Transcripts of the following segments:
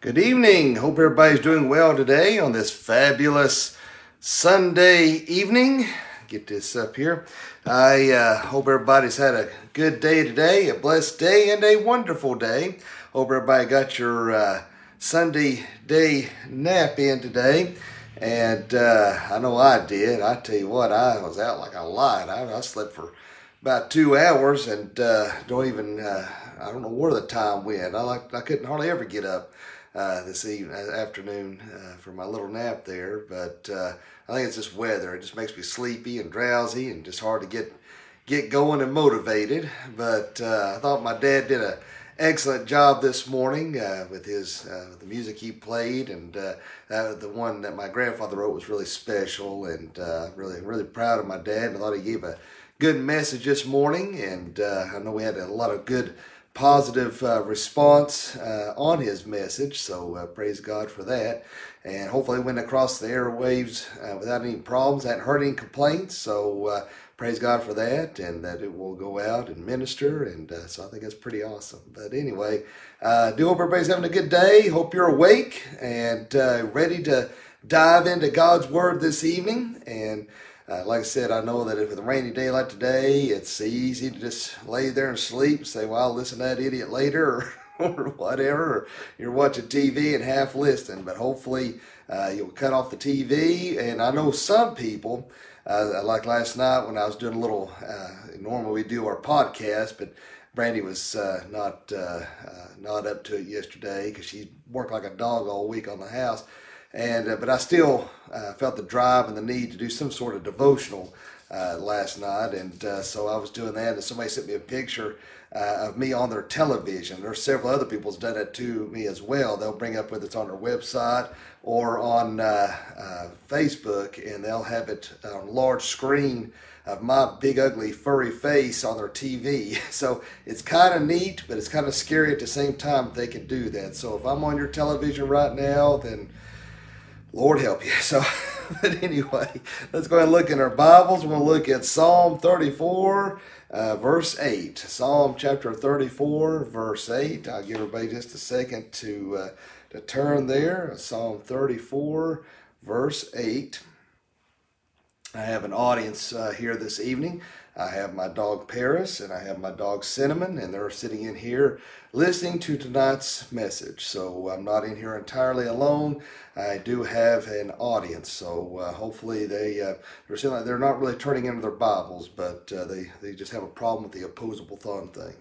Good evening. Hope everybody's doing well today on this fabulous Sunday evening. Get this up here. I uh, hope everybody's had a good day today, a blessed day, and a wonderful day. Hope everybody got your uh, Sunday day nap in today. And uh, I know I did. I tell you what, I was out like a light. I, I slept for about two hours and uh, don't even, uh, I don't know where the time went. I like I couldn't hardly ever get up uh, this evening, uh, afternoon uh, for my little nap there. But uh, I think it's just weather. It just makes me sleepy and drowsy and just hard to get get going and motivated. But uh, I thought my dad did a excellent job this morning with his the music he played and the one that my grandfather wrote was really special and really really proud of my dad. And I thought he gave a good message this morning and I know we had a lot of good positive uh, response uh, on his message. So uh, praise God for that. And hopefully, went across the airwaves uh, without any problems. Hadn't heard any complaints. So uh, praise God for that, and that it will go out and minister. And uh, so I think that's pretty awesome. But anyway, do hope everybody's having a good day. Hope you're awake and ready to dive into God's Word this evening. And uh, like I said, I know that if it's a rainy day like today, it's easy to just lay there and sleep, say, well, I'll listen to that idiot later or, or whatever. Or you're watching TV and half listening, but hopefully uh, you'll cut off the TV. And I know some people, uh, like last night when I was doing a little, uh, normally we do our podcast, but Brandy was uh, not uh, not up to it yesterday because she worked like a dog all week on the house and uh, but I still uh, felt the drive and the need to do some sort of devotional uh, last night, and uh, so I was doing that. And somebody sent me a picture uh, of me on their television. There's several other people's done it to me as well. They'll bring up whether it's on their website or on uh, Facebook, and they'll have it on large screen of my big ugly furry face on their TV. So it's kind of neat, but it's kind of scary at the same time they can do that. So if I'm on your television right now, then Lord help you. So, but anyway, let's go ahead and look in our Bibles. We're going to look at Psalm 34, uh, verse 8. Psalm chapter 34, verse 8. I'll give everybody just a second to, uh, to turn there. Psalm 34, verse 8. I have an audience uh, here this evening. I have my dog Paris and I have my dog Cinnamon, and they're sitting in here listening to tonight's message. So I'm not in here entirely alone. I do have an audience, so uh, hopefully they uh, they're like they're not really turning into their Bibles, but uh, they they just have a problem with the opposable thumb thing.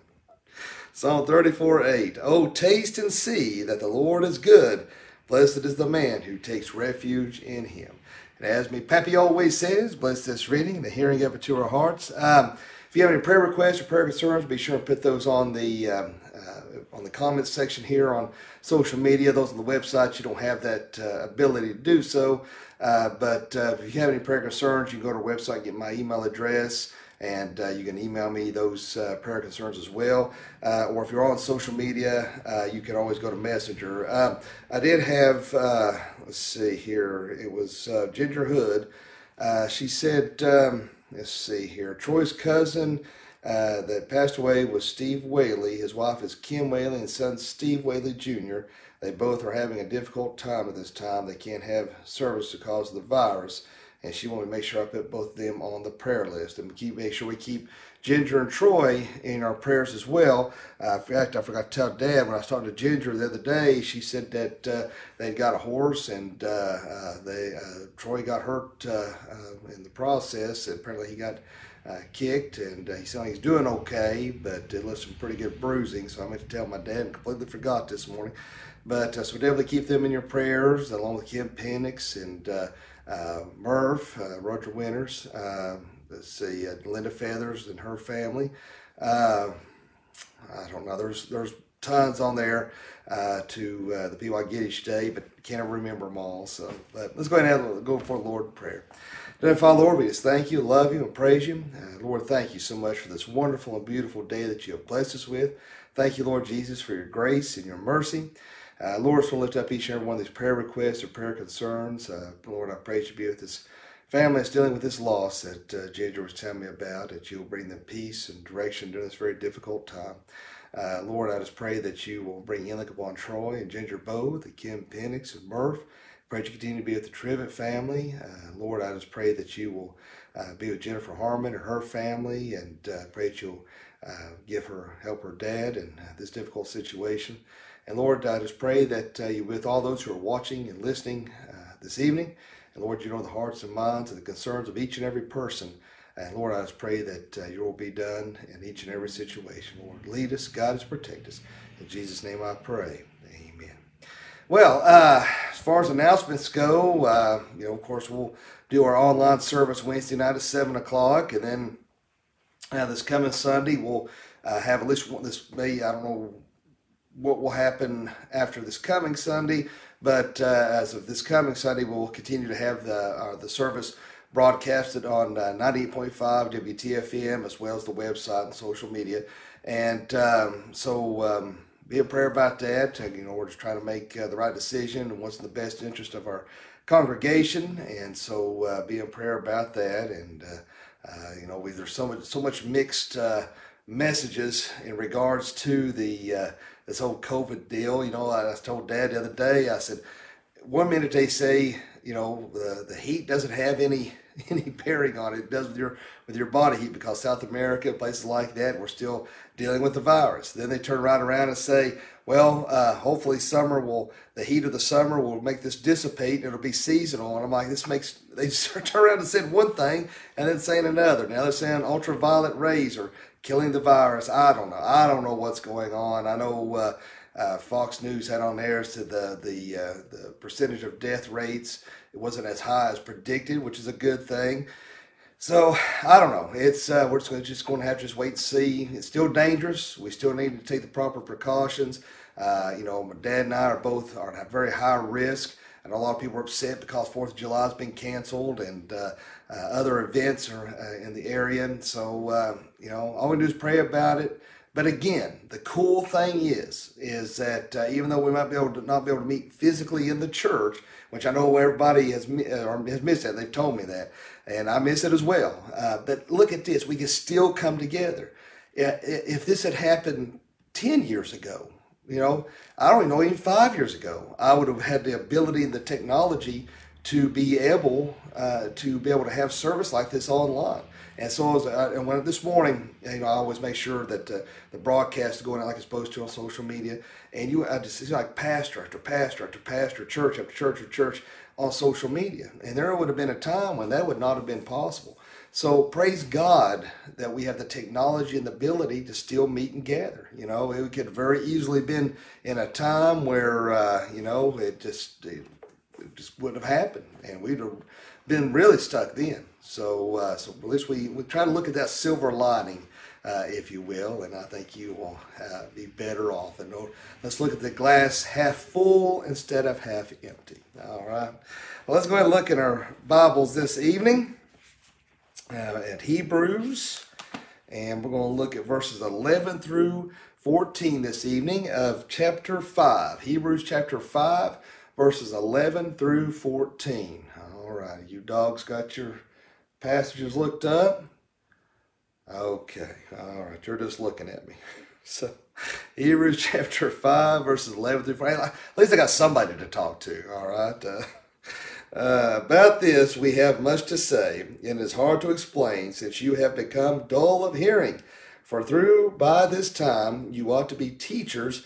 Psalm 34 8. Oh, taste and see that the Lord is good. Blessed is the man who takes refuge in him. And as me Pappy always says, bless this reading, the hearing of it to our hearts. Um, if you have any prayer requests or prayer concerns, be sure to put those on the um, uh, on the comments section here on social media. Those on the website, you don't have that uh, ability to do so. Uh, but uh, if you have any prayer concerns, you can go to our website, get my email address and uh, you can email me those uh, prayer concerns as well. Uh, or if you're on social media, uh, you can always go to Messenger. Um, I did have, uh, let's see here, it was uh, Ginger Hood. she said, um, let's see here, Troy's cousin that passed away was Steve Whaley. His wife is Kim Whaley and son Steve Whaley Jr. They both are having a difficult time at this time. They can't have service because of the virus and she wanted to make sure I put both of them on the prayer list and keep make sure we keep Ginger and Troy in our prayers as well. Uh, in fact, I forgot to tell Dad when I was talking to Ginger the other day. She said that uh, they'd got a horse and uh, uh they uh, Troy got hurt uh, in the process. Apparently, he got. kicked and he said he's doing okay, but it left some pretty good bruising. So I meant to tell my dad and completely forgot this morning. But so definitely keep them in your prayers, along with Kim Penix and uh, Merv, uh, Roger Winters, uh, let's see, Linda Feathers and her family. I don't know. There's there's tons on there uh, to uh, the people I get each day, but can't remember them all. So, but let's go ahead and have, go for the Lord in prayer. Then, Father, Lord, we just thank you, love you, and praise you. Uh, Lord, thank you so much for this wonderful and beautiful day that you have blessed us with. Thank you, Lord Jesus, for your grace and your mercy. Uh, Lord, so lift up each and every one of these prayer requests or prayer concerns. Uh, Lord, I pray you be with this family that's dealing with this loss that uh, Ginger was telling me about, that you'll bring them peace and direction during this very difficult time. Uh, Lord, I just pray that you will bring healing upon Troy and Ginger Bow, the Kim Penix and Murph. Pray that you continue to be with the Trivet family. Uh, Lord, I just pray that you will uh, be with Jennifer Harmon and her family, and uh, pray that you'll uh, give her, help her dad in uh, this difficult situation. And Lord, I just pray that you with all those who are watching and listening this evening. And Lord, you know the hearts and minds and the concerns of each and every person. And Lord, I just pray that uh, your will be done in each and every situation. Lord, lead us, guide us, protect us. In Jesus' name I pray. Amen. Well, uh, as far as announcements go, uh, you know, of course, we'll do our online service Wednesday night at 7 o'clock. And then uh, this coming Sunday, we'll uh, have at least one, this may, I don't know what will happen after this coming Sunday, but uh, as of this coming Sunday, we'll continue to have the, uh, the service broadcasted on uh, 98.5 WTFM as well as the website and social media. And um, so um, be a prayer about that. You know, we're just trying to make uh, the right decision and what's in the best interest of our congregation. And so uh, be in prayer about that. And, uh, uh, you know, we, there's so much, so much mixed uh, messages in regards to the this whole COVID deal. You know, I, I told Dad the other day, I said, one minute they say, you know, the, the heat doesn't have any any bearing on it. It does with your with your body heat because South America, places like that, we're still dealing with the virus. Then they turn right around and say, well, uh, hopefully summer will the heat of the summer will make this dissipate and it'll be seasonal. And I'm like, this makes they turn around and said one thing and then saying another. Now they're saying ultraviolet rays are killing the virus. I don't know. I don't know what's going on. I know. Uh, uh, Fox News had on there to the the uh, the percentage of death rates. It wasn't as high as predicted, which is a good thing. So I don't know. It's uh, we're just going to have to just wait and see. It's still dangerous. We still need to take the proper precautions. Uh, you know, my dad and I are both are at very high risk. and a lot of people are upset because Fourth of July has been canceled and uh, uh, other events are in the area. And so you know, all we do is pray about it. But again, the cool thing is, is that uh, even though we might be able to not be able to meet physically in the church, which I know everybody has uh, has missed that, they've told me that, and I miss it as well. Uh, but look at this, we can still come together. If this had happened ten years ago, you know, I don't even know, even five years ago, I would have had the ability and the technology to be able uh, to be able to have service like this online. And so, uh, and when this morning, you know, I always make sure that uh, the broadcast is going out like it's supposed to on social media. And you, I just see like pastor after pastor after pastor, church after church after church on social media. And there would have been a time when that would not have been possible. So praise God that we have the technology and the ability to still meet and gather. You know, it could very easily been in a time where uh, you know it just it, it just wouldn't have happened, and we'd have been really stuck then. So, uh, so at least we, we try to look at that silver lining, uh, if you will, and I think you will uh, be better off. And let's look at the glass half full instead of half empty. All right. Well, let's go ahead and look in our Bibles this evening uh, at Hebrews, and we're going to look at verses 11 through 14 this evening of chapter 5. Hebrews chapter 5, verses 11 through 14. All right, you dogs got your passages looked up? Okay, all right, you're just looking at me. So, Hebrews chapter 5, verses 11 through 14. At least I got somebody to talk to, all right? Uh, uh, about this, we have much to say, and it's hard to explain since you have become dull of hearing. For through by this time you ought to be teachers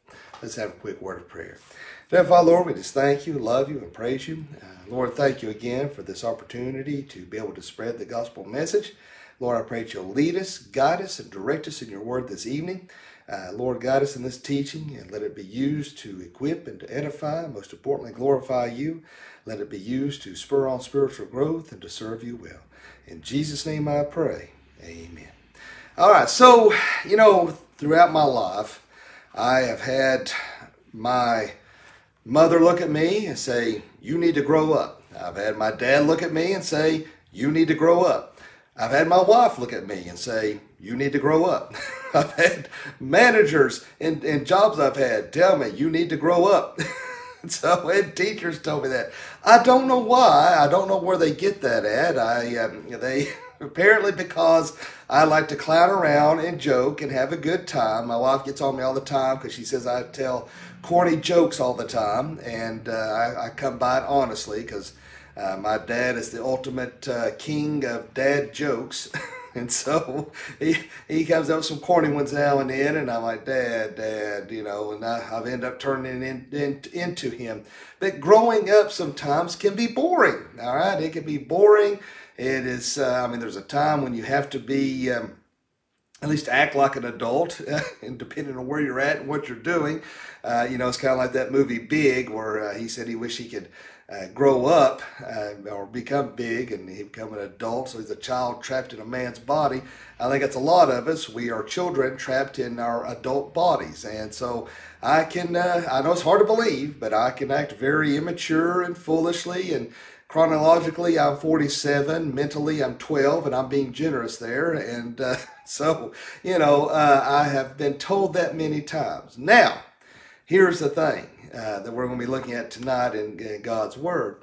Let's have a quick word of prayer. Dear Father, Lord, we just thank you, love you, and praise you. Uh, Lord, thank you again for this opportunity to be able to spread the gospel message. Lord, I pray that you'll lead us, guide us, and direct us in your word this evening. Uh, Lord, guide us in this teaching and let it be used to equip and to edify, most importantly, glorify you. Let it be used to spur on spiritual growth and to serve you well. In Jesus' name I pray. Amen. All right, so, you know, throughout my life, I have had my mother look at me and say, You need to grow up. I've had my dad look at me and say, You need to grow up. I've had my wife look at me and say, You need to grow up. I've had managers and, and jobs I've had tell me, You need to grow up. so, and teachers told me that. I don't know why. I don't know where they get that at. I um, they apparently because I like to clown around and joke and have a good time. My wife gets on me all the time because she says I tell corny jokes all the time, and uh, I, I, come by it honestly because uh, my dad is the ultimate uh, king of dad jokes. and so he, he comes up with some corny ones now and then, and I'm like, Dad, Dad, you know, and I, have ended up turning in, in, into him. But growing up sometimes can be boring, all right? It can be boring. It is, uh, I mean, there's a time when you have to be. Um, at least act like an adult, and depending on where you're at and what you're doing. Uh, you know, it's kind of like that movie Big, where uh, he said he wished he could uh, grow up uh, or become big and he become an adult. So he's a child trapped in a man's body. I think it's a lot of us. We are children trapped in our adult bodies. And so I can, uh, I know it's hard to believe, but I can act very immature and foolishly. And chronologically, I'm 47. Mentally, I'm 12, and I'm being generous there. And uh, so, you know, uh, I have been told that many times. Now, here's the thing uh, that we're going to be looking at tonight in, in God's Word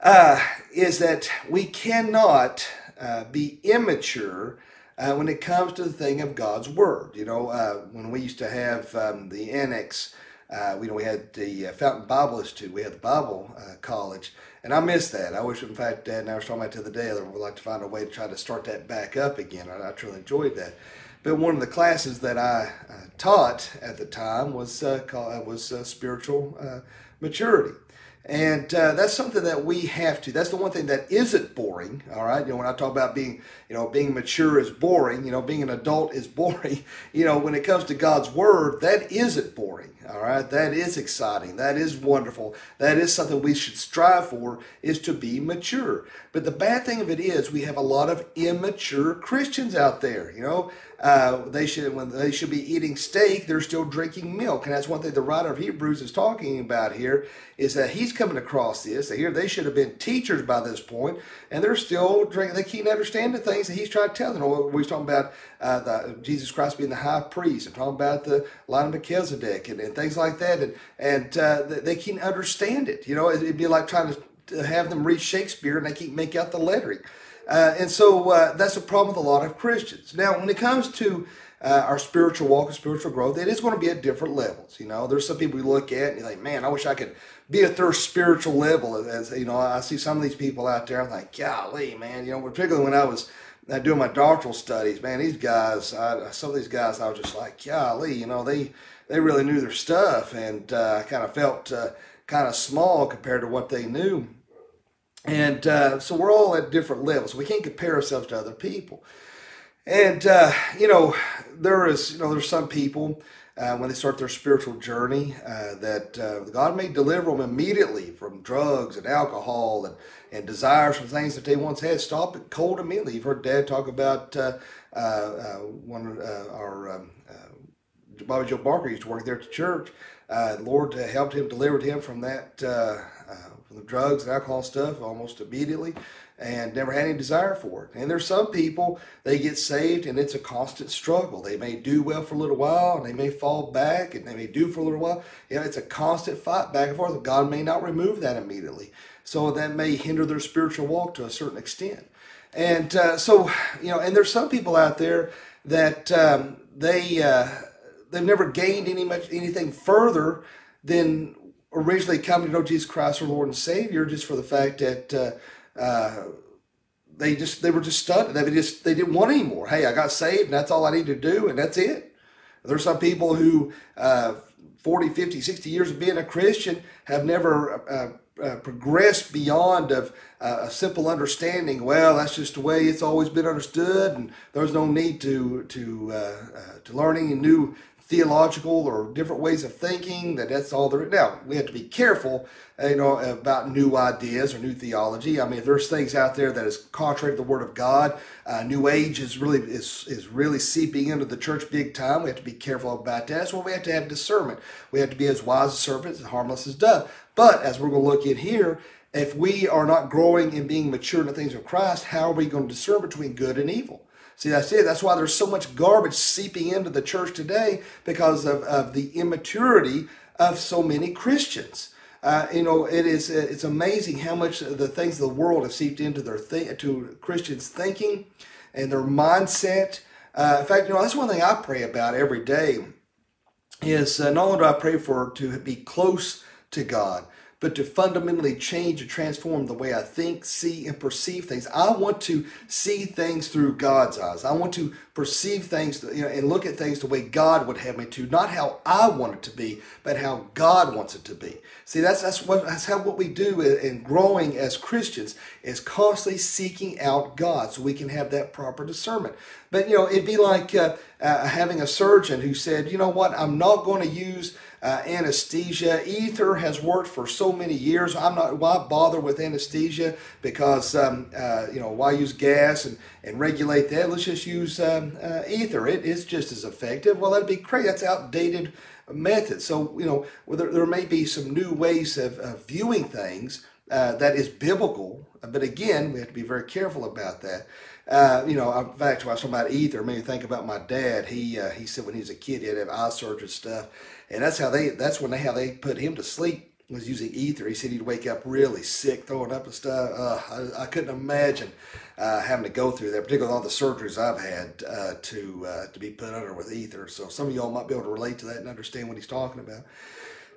uh, is that we cannot uh, be immature uh, when it comes to the thing of God's Word. You know, when we used to have um, the annex, uh, you know, we had the Fountain Bible Institute, we had the Bible College, and I miss that. I wish, in fact, Dad and I were talking about the other day that we'd like to find a way to try to start that back up again. I, I truly enjoyed that. But one of the classes that I uh, taught at the time was uh, called, uh, was uh, spiritual uh, maturity. And uh, that's something that we have to. That's the one thing that isn't boring. All right, you know, when I talk about being, you know, being mature is boring. You know, being an adult is boring. You know, when it comes to God's word, that isn't boring. All right, that is exciting. That is wonderful. That is something we should strive for. Is to be mature. But the bad thing of it is, we have a lot of immature Christians out there. You know, uh, they should when they should be eating steak, they're still drinking milk, and that's one thing the writer of Hebrews is talking about here is that he's coming across this. Here they should have been teachers by this point, and they're still drinking. They can't understand the things that he's trying to tell them. We was talking about uh, the, Jesus Christ being the high priest, and talking about the line of Melchizedek, and, and things like that, and and uh, they can't understand it. You know, it'd be like trying to have them read Shakespeare, and they can't make out the lettering. Uh, and so uh, that's a problem with a lot of Christians. Now, when it comes to uh, our spiritual walk and spiritual growth, it is going to be at different levels. You know, there's some people we look at and you're like, man, I wish I could be at their spiritual level. As you know, I see some of these people out there. I'm like, golly, man. You know, particularly when I was uh, doing my doctoral studies, man, these guys, I, some of these guys, I was just like, golly, you know, they they really knew their stuff, and uh, I kind of felt uh, kind of small compared to what they knew. And uh, so we're all at different levels. We can't compare ourselves to other people. And uh, you know, there is you know there's some people uh, when they start their spiritual journey uh, that uh, God may deliver them immediately from drugs and alcohol and, and desires from things that they once had. Stop it cold immediately. You've heard Dad talk about uh, one of our um, Bobby Joe Barker used to work there at the church. Lord helped him, delivered him from that the drugs and alcohol stuff almost immediately and never had any desire for it. And there's some people, they get saved and it's a constant struggle. They may do well for a little while and they may fall back and they may do for a little while. You know, it's a constant fight back and forth. God may not remove that immediately. So that may hinder their spiritual walk to a certain extent. And uh, so, you know, and there's some people out there that um, they, uh, they've never gained any much anything further than originally come to know Jesus Christ, our Lord and Savior, just for the fact that uh, uh, they just they were just stunned. They just they didn't want anymore. Hey, I got saved, and that's all I need to do, and that's it. There's some people who uh, 40, 50, 60 years of being a Christian have never uh, uh, progressed beyond of uh, a simple understanding. Well, that's just the way it's always been understood, and there's no need to to to learn any new theological or different ways of thinking that that's all there. Now, we have to be careful, uh, you know, about new ideas or new theology. I mean, there's things out there that is contrary to the Word of God, uh, New Age is really is, is really seeping into the church big time. We have to be careful about that. Why we have to have discernment. We have to be as wise as serpents and harmless as dove. But as we're going to look in here, if we are not growing and being mature in the things of Christ, how are we going to discern between good and evil? See, that's it. That's why there's so much garbage seeping into the church today because of, of the immaturity of so many Christians. Uh, you know, it is it's amazing how much the things of the world have seeped into their th- to Christians' thinking and their mindset. Uh, in fact, you know, that's one thing I pray about every day. Is uh, not only do I pray for to be close to God, but to fundamentally change and transform the way I think, see, and perceive things. I want to see things through God's eyes. I want to perceive things you know, and look at things the way God would have me to, not how I want it to be, but how God wants it to be. See, that's that's what that's how what we do in growing as Christians is constantly seeking out God, so we can have that proper discernment. But you know, it'd be like uh, uh, having a surgeon who said, you know what, I'm not going to use uh, anesthesia. Ether has worked for so many years. I'm not why bother with anesthesia because um, uh, you know why use gas and, and regulate that. Let's just use um, uh, ether. It is just as effective. Well, that'd be crazy. That's outdated method. So you know there, there may be some new ways of, of viewing things. Uh, that is biblical. But again, we have to be very careful about that. Uh, you know, in fact, when I was talking about ether, made me think about my dad. He uh, he said when he was a kid, he had to have eye surgery and stuff, and that's how they that's when they how they put him to sleep was using ether. He said he'd wake up really sick, throwing up and stuff. Uh, I, I, couldn't imagine uh, having to go through that, particularly all the surgeries I've had uh, to uh, to be put under with ether. So some of y'all might be able to relate to that and understand what he's talking about.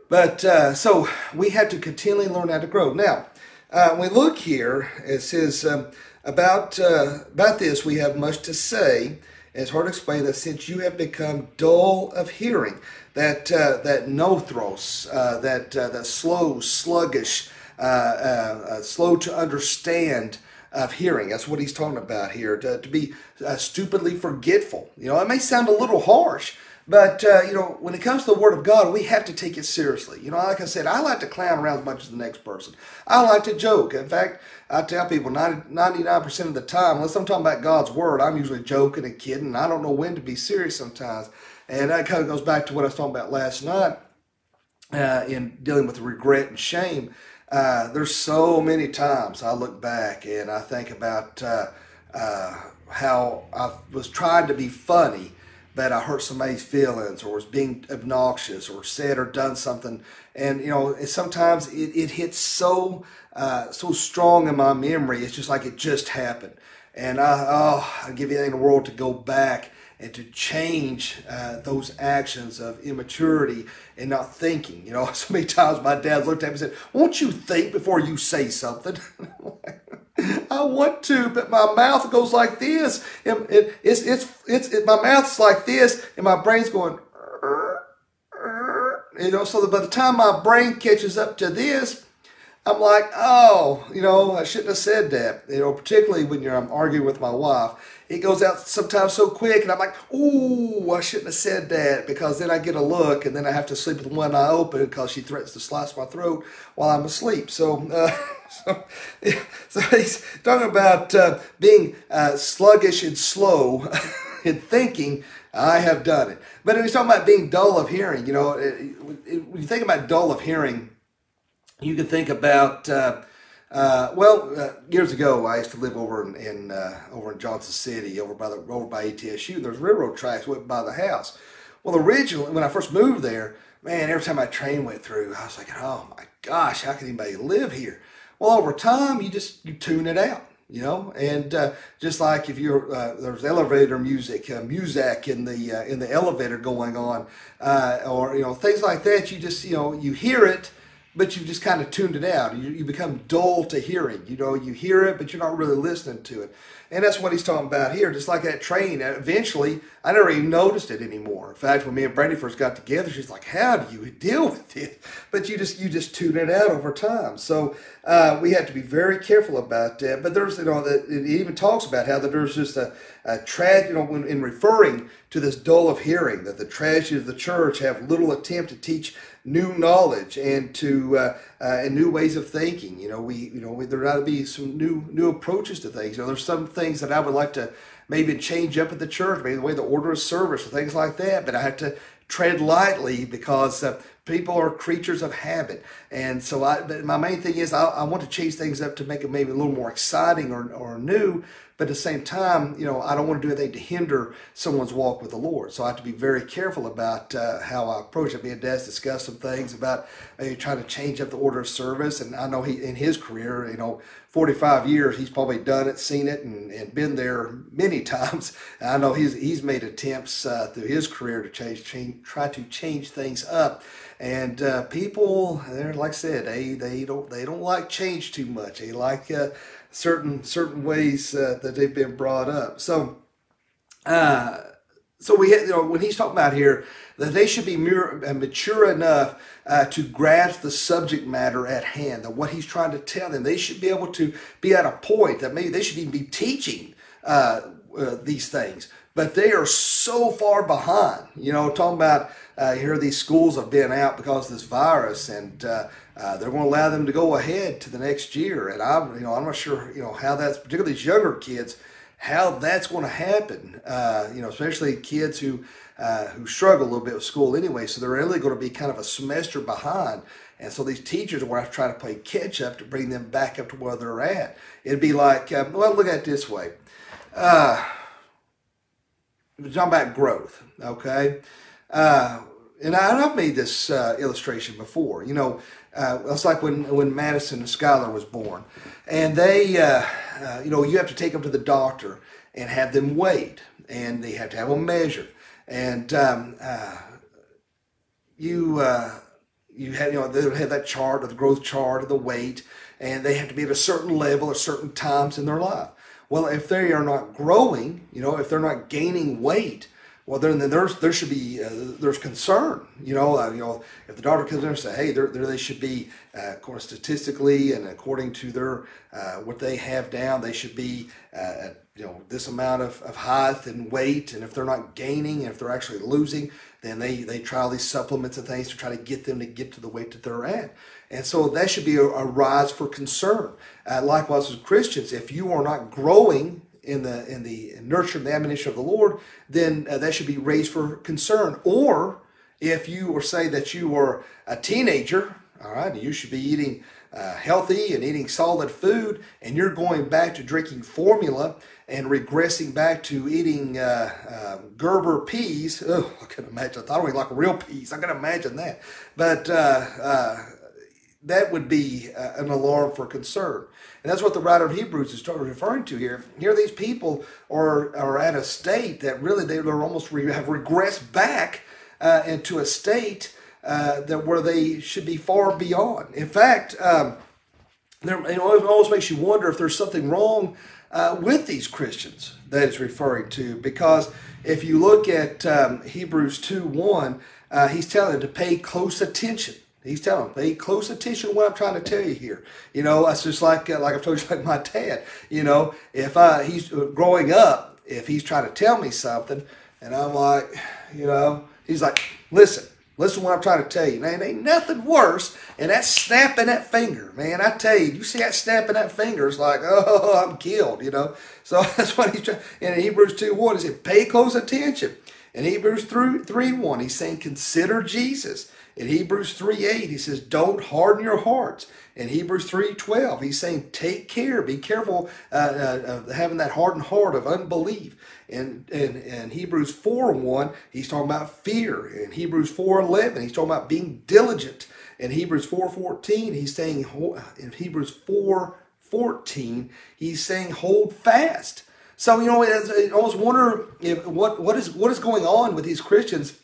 But uh, so we have to continually learn how to grow. Now, uh, when we look here, it says um, about about this we have much to say. It's hard to explain that since you have become dull of hearing, that uh, that nothros, uh, that uh, that slow, sluggish, uh, uh, slow to understand of hearing. That's what he's talking about here. To, to be stupidly forgetful. You know, it may sound a little harsh, but uh, you know, when it comes to the Word of God, we have to take it seriously. You know, like I said, I like to clown around as much as the next person. I like to joke. In fact, I tell people 99 percent of the time, unless I'm talking about God's Word, I'm usually joking and kidding. I don't know when to be serious sometimes, and that kind of goes back to what I was talking about last night uh, in dealing with regret and shame. Uh, there's so many times I look back and I think about uh, uh, how I was trying to be funny that I hurt somebody's feelings or was being obnoxious or said or done something. And, you know, sometimes it, it hits so, uh, so strong in my memory. It's just like it just happened. And I, oh, I'd give anything in the world to go back and to change uh, those actions of immaturity and not thinking. You know, so many times my dad looked at me and said, Won't you think before you say something? I want to, but my mouth goes like this. It, it, it's, it's, it's, it, my mouth's like this, and my brain's going, you know, so that by the time my brain catches up to this, I'm like, oh, you know, I shouldn't have said that. You know, particularly when you're I'm arguing with my wife it goes out sometimes so quick, and I'm like, "Ooh, I shouldn't have said that," because then I get a look, and then I have to sleep with one eye open because she threatens to slice my throat while I'm asleep. So, uh, so, yeah, so he's talking about uh, being uh, sluggish and slow in thinking. I have done it, but he's talking about being dull of hearing. You know, it, it, when you think about dull of hearing, you can think about uh, well, uh, years ago, I used to live over in, in uh, over in Johnson City, over by the over by ETSU. There's railroad tracks went by the house. Well, originally, when I first moved there, man, every time my train went through, I was like, oh my gosh, how can anybody live here? Well, over time, you just you tune it out, you know, and uh, just like if you're uh, there's elevator music, uh, music in the in the elevator going on, or you know things like that, you just you know you hear it but you've just kind of tuned it out. You, you become dull to hearing. You know, you hear it, but you're not really listening to it. And that's what he's talking about here. Just like that train, eventually, I never even noticed it anymore. In fact, when me and Brandy first got together, she's like, "How do you deal with it?" But you just you just tune it out over time. So uh, we have to be very careful about that. But there's you know that it even talks about how that there's just a, a tragedy. You know, when, in referring to this dull of hearing, that the tragedy of the church have little attempt to teach new knowledge and to uh, uh, and new ways of thinking. You know, we you know we, there ought to be some new new approaches to things. You know, there's some things that I would like to maybe change up at the church, maybe the way the order of service or things like that. But I have to tread lightly because uh, people are creatures of habit. And so I, my main thing is I, I, want to change things up to make it maybe a little more exciting or, or new. But at the same time, you know, I don't want to do anything to hinder someone's walk with the Lord. So I have to be very careful about uh, how I approach it. Me and Des discussed some things about maybe trying to change up the order of service. And I know he, in his career, you know, 45 years, he's probably done it, seen it, and, and been there many times. And I know he's he's made attempts uh, through his career to change, change, try to change things up. And uh, people, they're like I said, they they don't they don't like change too much. They like uh, certain certain ways uh, that they've been brought up. So, uh, so we you know when he's talking about here that they should be uh, mature enough uh, to grasp the subject matter at hand, that what he's trying to tell them, they should be able to be at a point that maybe they should even be teaching uh, uh, these things. But they are so far behind. You know, talking about uh, here these schools have been out because of this virus, and uh, uh, they're going to allow them to go ahead to the next year. And I'm, you know, I'm not sure, you know, how that's particularly these younger kids, how that's going to happen. Uh, you know, especially kids who uh, who struggle a little bit with school anyway, so they're really going to be kind of a semester behind. And so these teachers are going to have to try to play catch up to bring them back up to where they're at. It'd be like, um, well, look at it this way. Uh, we're talking about growth, okay? Uh, and, I, have made this uh, illustration before. You know, uh, it's like when, when Madison Skylar was born. And they, uh, uh, you know, you have to take them to the doctor and have them weighed. And they have to have them measured and um, uh, you you have you know they have that chart of the growth chart of the weight, and they have to be at a certain level at certain times in their life. Well, if they are not growing, you know, if they're not gaining weight, well, then, then there's there should be uh, there's concern. You know, uh, you know, if the doctor comes in and says, "Hey, they're, they're, should be, uh, according statistically and according to their uh, what they have down, they should be uh, at you know this amount of, of height and weight and if they're not gaining and if they're actually losing then they they try all these supplements and things to try to get them to get to the weight that they're at and so that should be a, a rise for concern uh, likewise as christians if you are not growing in the in the nurture and the admonition of the lord then uh, that should be raised for concern or if you or say that you are a teenager all right you should be eating uh, healthy and eating solid food, and you're going back to drinking formula and regressing back to eating uh, uh, Gerber peas. Oh, I can imagine. I don't even like real peas. I can imagine that. But uh, uh, that would be uh, an alarm for concern. And that's what the writer of Hebrews is referring to here. Here, these people are, are at a state that really they are almost re- have regressed back into a state uh, that where they should be far beyond. In fact, um, it almost makes you wonder if there's something wrong uh, with these Christians that it's referring to. Because if you look at um, Hebrews 2 1, uh, he's telling them to pay close attention. He's telling them, pay close attention to what I'm trying to tell you here. You know, that's just like uh, like I've told you, like my dad. You know, if I he's uh, growing up, if he's trying to tell me something, and I'm like, you know, he's like, listen, Listen to what I'm trying to tell you. Man, ain't nothing worse than that snapping that finger. Man, I tell you, you see that snapping that finger, it's like, oh, I'm killed, you know. So that's what he's trying. in Hebrews 2 1, he said, pay close attention. In Hebrews 3, 3 1, he's saying, consider Jesus. In Hebrews 3 8, he says, don't harden your hearts. In Hebrews 3 12, he's saying, take care, be careful uh, uh, of having that hardened heart of unbelief. In, in, in Hebrews 4 1, he's talking about fear. In Hebrews 4 11, he's talking about being diligent. In Hebrews 4 14, he's saying, in Hebrews 4 14, he's saying, hold fast. So, you know, I almost wonder if what, what, is, what is going on with these Christians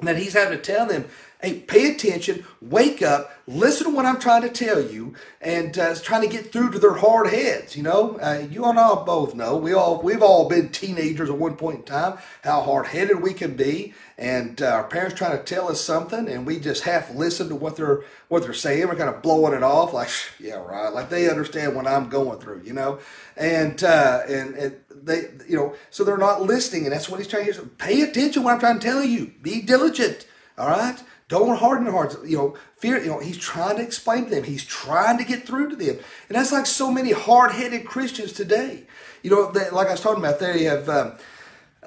that he's having to tell them Hey, pay attention, wake up, listen to what I'm trying to tell you, and uh, trying to get through to their hard heads. You know, uh, you and I both know we all we've all been teenagers at one point in time. How hard headed we can be, and uh, our parents trying to tell us something, and we just half listen to what they're what they're saying. We're kind of blowing it off, like yeah, right, like they understand what I'm going through. You know, and uh, and, and they you know so they're not listening, and that's what he's trying to. Pay attention what I'm trying to tell you. Be diligent. All right. Don't harden your hearts. You know, fear, you know, he's trying to explain to them. He's trying to get through to them. And that's like so many hard-headed Christians today. You know, they, like I was talking about, they have um,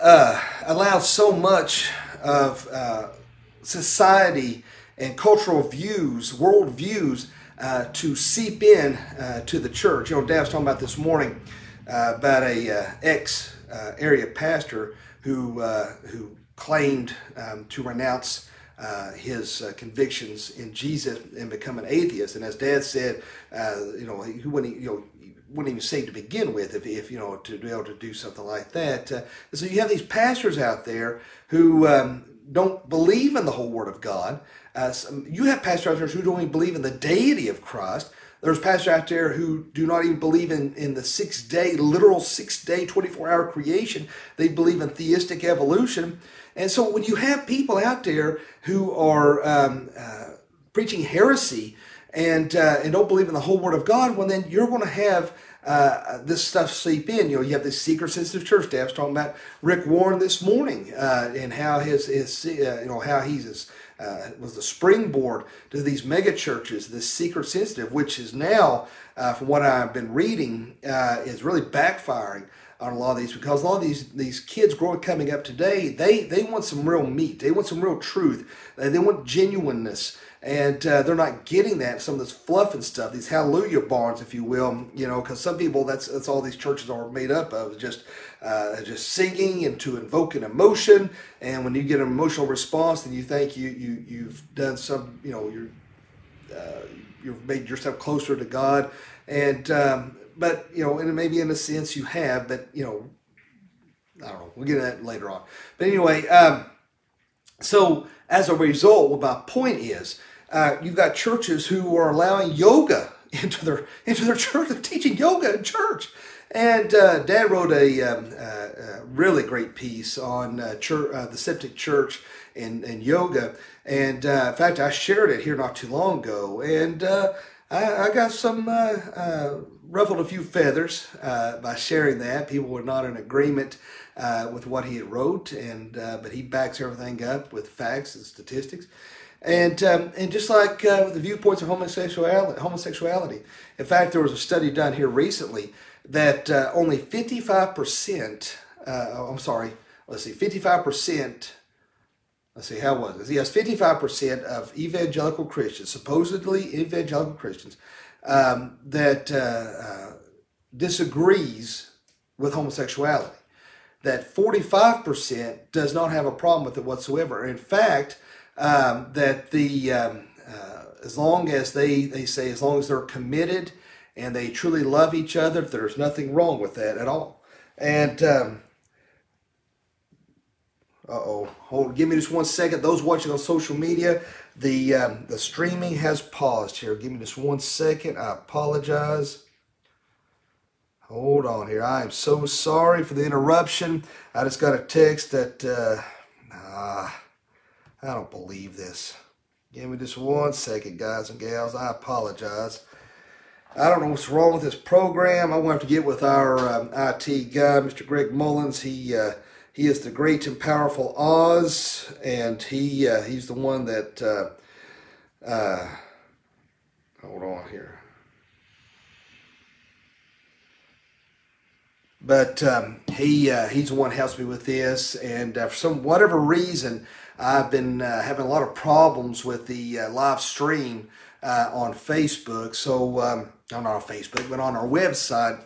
uh, allowed so much of uh, society and cultural views, world views, uh, to seep in uh, to the church. You know, Dad was talking about this morning uh, about a ex area pastor who who claimed um, to renounce uh, his uh, convictions in Jesus and become an atheist. And as Dad said, uh, you know, he wouldn't, you know, wouldn't even say to begin with if, if you know to be able to do something like that. Uh, so you have these pastors out there who um, don't believe in the whole Word of God. Uh, some, you have pastors who don't even believe in the deity of Christ. There's pastors out there who do not even believe in, in the six day, literal six day, 24 hour creation. They believe in theistic evolution. And so when you have people out there who are um, uh, preaching heresy and uh, and don't believe in the whole Word of God, well, then you're going to have uh, this stuff seep in. You know, you have this seeker sensitive church. Dad talking about Rick Warren this morning uh, and how his his uh, you know how he's uh, was the springboard to these mega churches. This seeker sensitive, which is now, from what I've been reading, is really backfiring on a lot of these because a lot of these these kids growing coming up today they they want some real meat they want some real truth they want genuineness and uh, they're not getting that some of this fluff and stuff these hallelujah barns if you will you know because some people that's that's all these churches are made up of just uh, just singing and to invoke an emotion and when you get an emotional response then you think you you you've done some you know you're uh, you've made yourself closer to God and um, but you know, and maybe in a sense you have, but you know, I don't know. We'll get that later on. But anyway, um, so as a result, what my point is, uh, you've got churches who are allowing yoga into their into their church. They're teaching yoga in church. And uh, Dad wrote a, um, uh, a, really great piece on uh, church, uh, the Septic Church and, and yoga. And uh, in fact, I shared it here not too long ago. And uh, I, I, got some ruffled a few feathers uh, by sharing that. People were not in agreement uh, with what he had wrote, and uh, but he backs everything up with facts and statistics. And, um, and just like uh, the viewpoints of homosexuality, homosexuality, in fact, there was a study done here recently that uh, only 55%, uh, I'm sorry, let's see, 55%, let's see, how was it? Yes, 55% of evangelical Christians, supposedly evangelical Christians, um, that uh, uh, disagrees with homosexuality. That 45% does not have a problem with it whatsoever. In fact, um, that the um, uh, as long as they, they say as long as they're committed and they truly love each other, there's nothing wrong with that at all. And um, uh-oh. Hold, give me just one second. Those watching on social media, the um, the streaming has paused here. Give me just one second. I apologize. Hold on here. I am so sorry for the interruption. I just got a text that uh, I don't believe this. Give me just one second, guys and gals. I apologize. I don't know what's wrong with this program. I'm going to have to get with our um, IT guy, Mr. Greg Mullins. He uh, he is the great and powerful Oz, and he uh, he's the one that. Uh, uh, hold on here. But um, he uh, he's the one who helps me with this, and uh, for some whatever reason, I've been uh, having a lot of problems with the live stream on Facebook. So um, not on Facebook, but on our website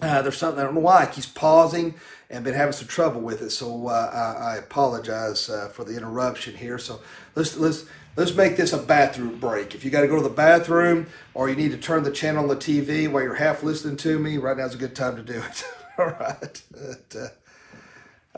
uh, there's something I don't know why keeps pausing and been having some trouble with it. So uh, I, I, apologize uh, for the interruption here. So let's let's let's make this a bathroom break. If you got to go to the bathroom or you need to turn the channel on the TV while you're half listening to me, right now's a good time to do it. All right. But, uh,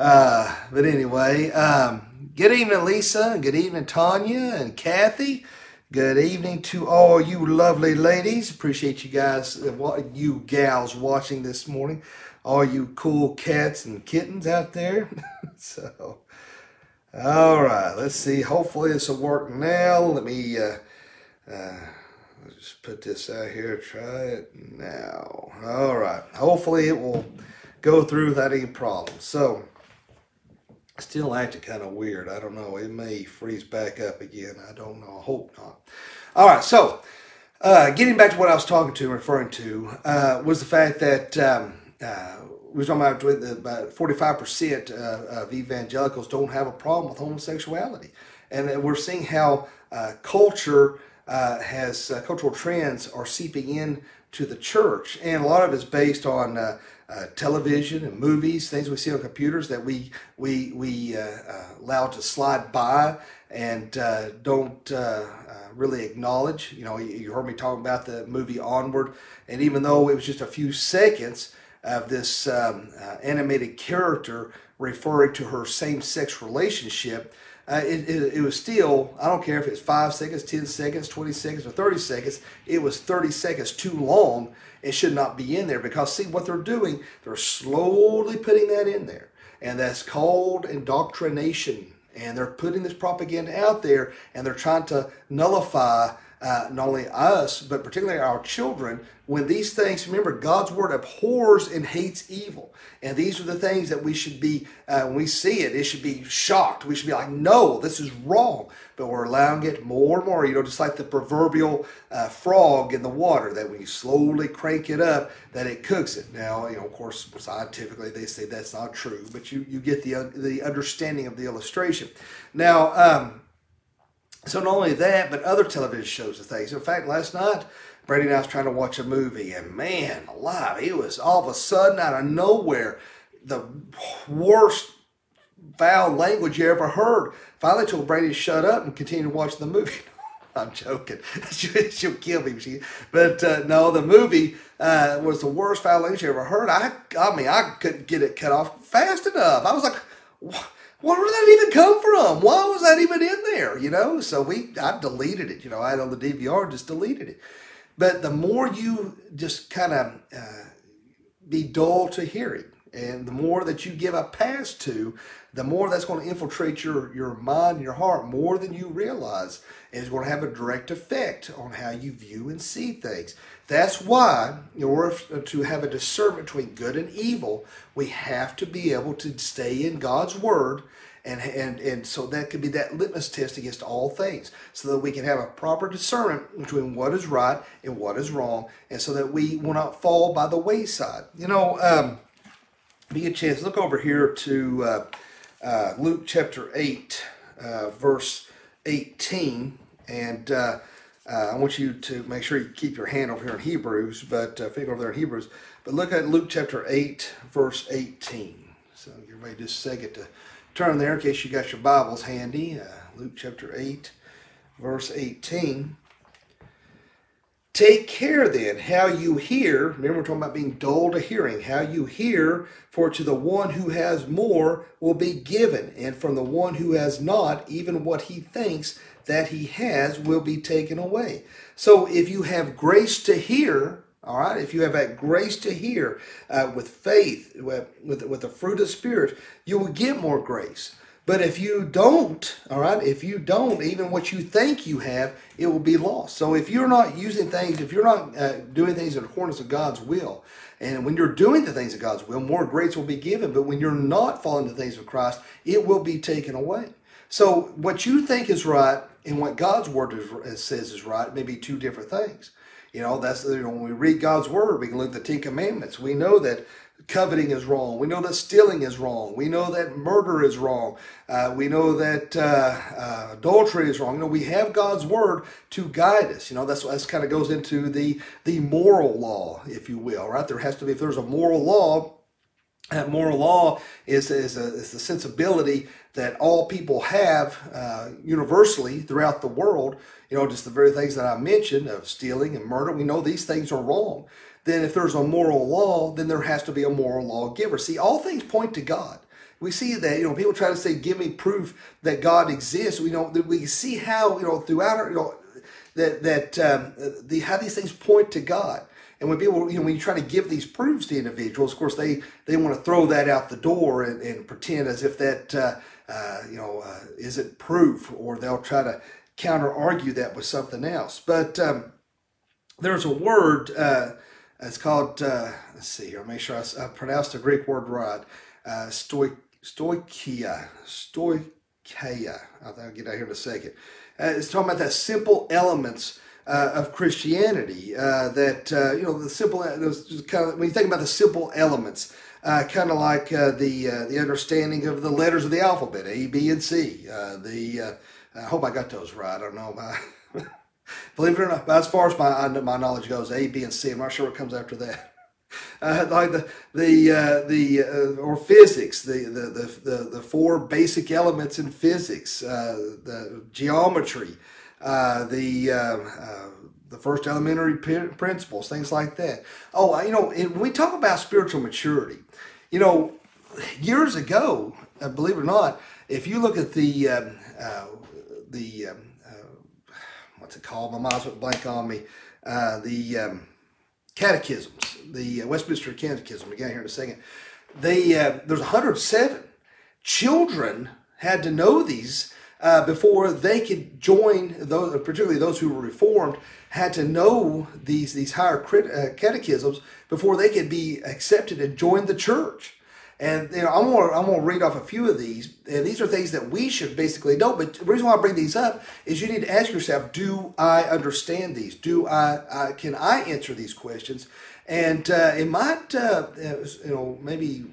uh, but anyway, um, good evening, Lisa, and good evening, Tanya and Kathy. Good evening to all you lovely ladies. Appreciate you guys, uh, you gals watching this morning. All you cool cats and kittens out there. so, all right, let's see. Hopefully this will work now. Let me uh, uh, just put this out here. Try it now. All right. Hopefully it will go through without any problems. So, still acting kind of weird. I don't know. It may freeze back up again. I don't know. I hope not. All right. So, uh, getting back to what I was talking to, referring to, uh, was the fact that um, uh, we were talking about, about 45% uh, of evangelicals don't have a problem with homosexuality. And we're seeing how uh, culture uh, has uh, cultural trends are seeping in to the church, and a lot of it is based on uh, uh, television and movies, things we see on computers that we we we uh, allow to slide by and don't really acknowledge. You know, you heard me talking about the movie Onward, and even though it was just a few seconds of this um, animated character referring to her same-sex relationship uh, it, it, it, was still, I don't care if it's five seconds, 10 seconds, 20 seconds, or 30 seconds, it was 30 seconds too long. It should not be in there because, see, what they're doing, they're slowly putting that in there. And that's called indoctrination. And they're putting this propaganda out there and they're trying to nullify uh, not only us, but particularly our children, when these things, remember, God's word abhors and hates evil. And these are the things that we should be, uh, when we see it, it should be shocked. We should be like, no, this is wrong. But we're allowing it more and more, you know, just like the proverbial uh, frog in the water, that when you slowly crank it up, that it cooks it. Now, you know, of course, scientifically, they say that's not true, but you, you get the, the understanding of the illustration. Now, um, so not only that, but other television shows and things. In fact, last night, Brandy and I was trying to watch a movie, and man, alive, it was all of a sudden out of nowhere the worst foul language you ever heard. Finally, told Brandy to shut up and continue to watch the movie. I'm joking. She'll kill me. She, but uh, no, the movie uh, was the worst foul language you ever heard. I, I mean, I couldn't get it cut off fast enough. I was like, what? Where did that even come from? Why was that even in there? You know, so we I deleted it. You know, I had on the DVR, just deleted it. But the more you just kind of uh, be dull to hearing, and the more that you give a pass to, the more that's going to infiltrate your, your mind, and your heart, more than you realize. And it's going to have a direct effect on how you view and see things. That's why, in order to have a discernment between good and evil, we have to be able to stay in God's Word. And, and, and so that could be that litmus test against all things so that we can have a proper discernment between what is right and what is wrong and so that we will not fall by the wayside. You know, um, be a chance, look over here to uh, uh, Luke chapter 8, uh, verse 18. And uh, uh, I want you to make sure you keep your hand over here in Hebrews, but uh, over there in Hebrews. But look at Luke chapter 8, verse 18. So you're ready just a second to turn there in case you got your Bibles handy. Uh, Luke chapter 8, verse 18. Take care then how you hear. Remember, we're talking about being dull to hearing. How you hear, for to the one who has more will be given, and from the one who has not, even what he thinks that he has will be taken away. So if you have grace to hear, all right, if you have that grace to hear uh, with faith, with, with, the fruit of the Spirit, you will get more grace. But if you don't, all right, if you don't, even what you think you have, it will be lost. So if you're not using things, if you're not uh, doing things in accordance with God's will, and when you're doing the things of God's will, more grace will be given. But when you're not following the things of Christ, it will be taken away. So what you think is right and what God's word is, says is right may be two different things. You know, that's you know, when we read God's word, we can look at the Ten Commandments. We know that coveting is wrong. We know that stealing is wrong. We know that murder is wrong. Uh, we know that uh, uh, adultery is wrong. You know, we have God's word to guide us. You know, that's that's kind of goes into the the moral law, if you will. Right? There has to be if there's a moral law. That moral law is, is, a, is the sensibility that all people have uh, universally throughout the world. You know, just the very things that I mentioned of stealing and murder. We know these things are wrong then if there's a moral law, then there has to be a moral lawgiver. See, all things point to God. We see that, you know, people try to say, give me proof that God exists. We know that we see how, you know, throughout our, you know, that, that um, the, how these things point to God. And when people, you know, when you try to give these proofs to individuals, of course, they, they want to throw that out the door and, and pretend as if that, uh, uh, you know, uh, isn't proof, or they'll try to counter argue that with something else. But um, there's a word uh, it's called, uh, let's see here, make sure I, I pronounced the Greek word right. Uh, stoicheia, stoicheia. I'll get out here in a second. Uh, it's talking about that simple elements uh, of Christianity. Uh, that uh, you know, the simple, uh, kind of when you think about the simple elements, uh, kind of like uh, the the understanding of the letters of the alphabet, A, B, and C. the I hope I got those right. I don't know. Believe it or not, as far as my my knowledge goes, A, B, and C. I'm not sure what comes after that. Uh, like the the uh, the uh, or physics, the, the the, the four basic elements in physics, uh, the geometry, uh, the uh, the first elementary principles, things like that. Oh, you know, when we talk about spiritual maturity, you know, years ago, believe it or not, if you look at the um, the um, what's it? My mind's went blank on me. the um, catechisms, the uh, Westminster Catechism. We get here in a second. They uh, there's 107 children had to know these uh, before they could join those, particularly those who were reformed, had to know these these higher uh, catechisms before they could be accepted and join the church. And you know, I'm gonna I'm gonna read off a few of these, and these are things that we should basically know. But the reason why I bring these up is you need to ask yourself: Do I understand these? Do I, I can I answer these questions? And uh, it might uh, you know maybe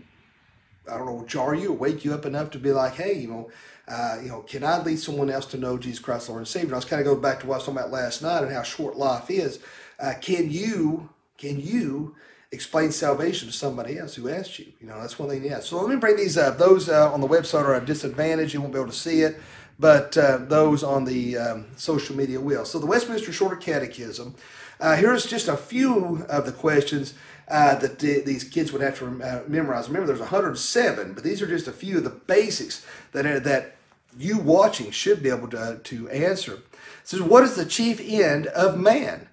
I don't know jar you or wake you up enough to be like, hey, you know. Uh, you know, can I lead someone else to know Jesus Christ, Lord and Savior? And I was kind of going back to what I was talking about last night and how short life is. Uh, can you, can you explain salvation to somebody else who asked you. You know, that's one thing. Yeah. So let me bring these up. Those uh, on the website are a disadvantage. You won't be able to see it, but uh, those on the um, social media will. So the Westminster Shorter Catechism. Uh, here's just a few of the questions uh, that the, these kids would have to uh, memorize. Remember, there's 107, but these are just a few of the basics that are, that you watching should be able to, to answer. It says, what is the chief end of man?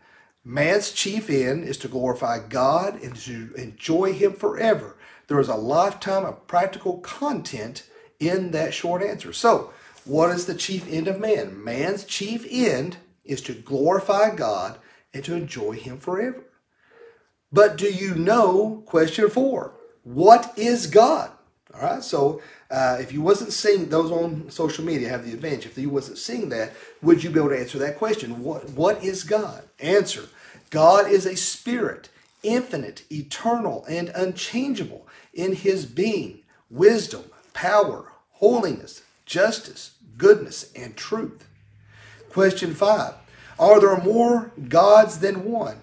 Man's chief end is to glorify God and to enjoy Him forever. There is a lifetime of practical content in that short answer. So, what is the chief end of man? Man's chief end is to glorify God and to enjoy Him forever. But do you know, question four, what is God? All right, so uh, if you wasn't seeing those on social media have the advantage. If you wasn't seeing that, would you be able to answer that question? What What is God? Answer: God is a spirit, infinite, eternal, and unchangeable in His being, wisdom, power, holiness, justice, goodness, and truth. Question five: Are there more gods than one?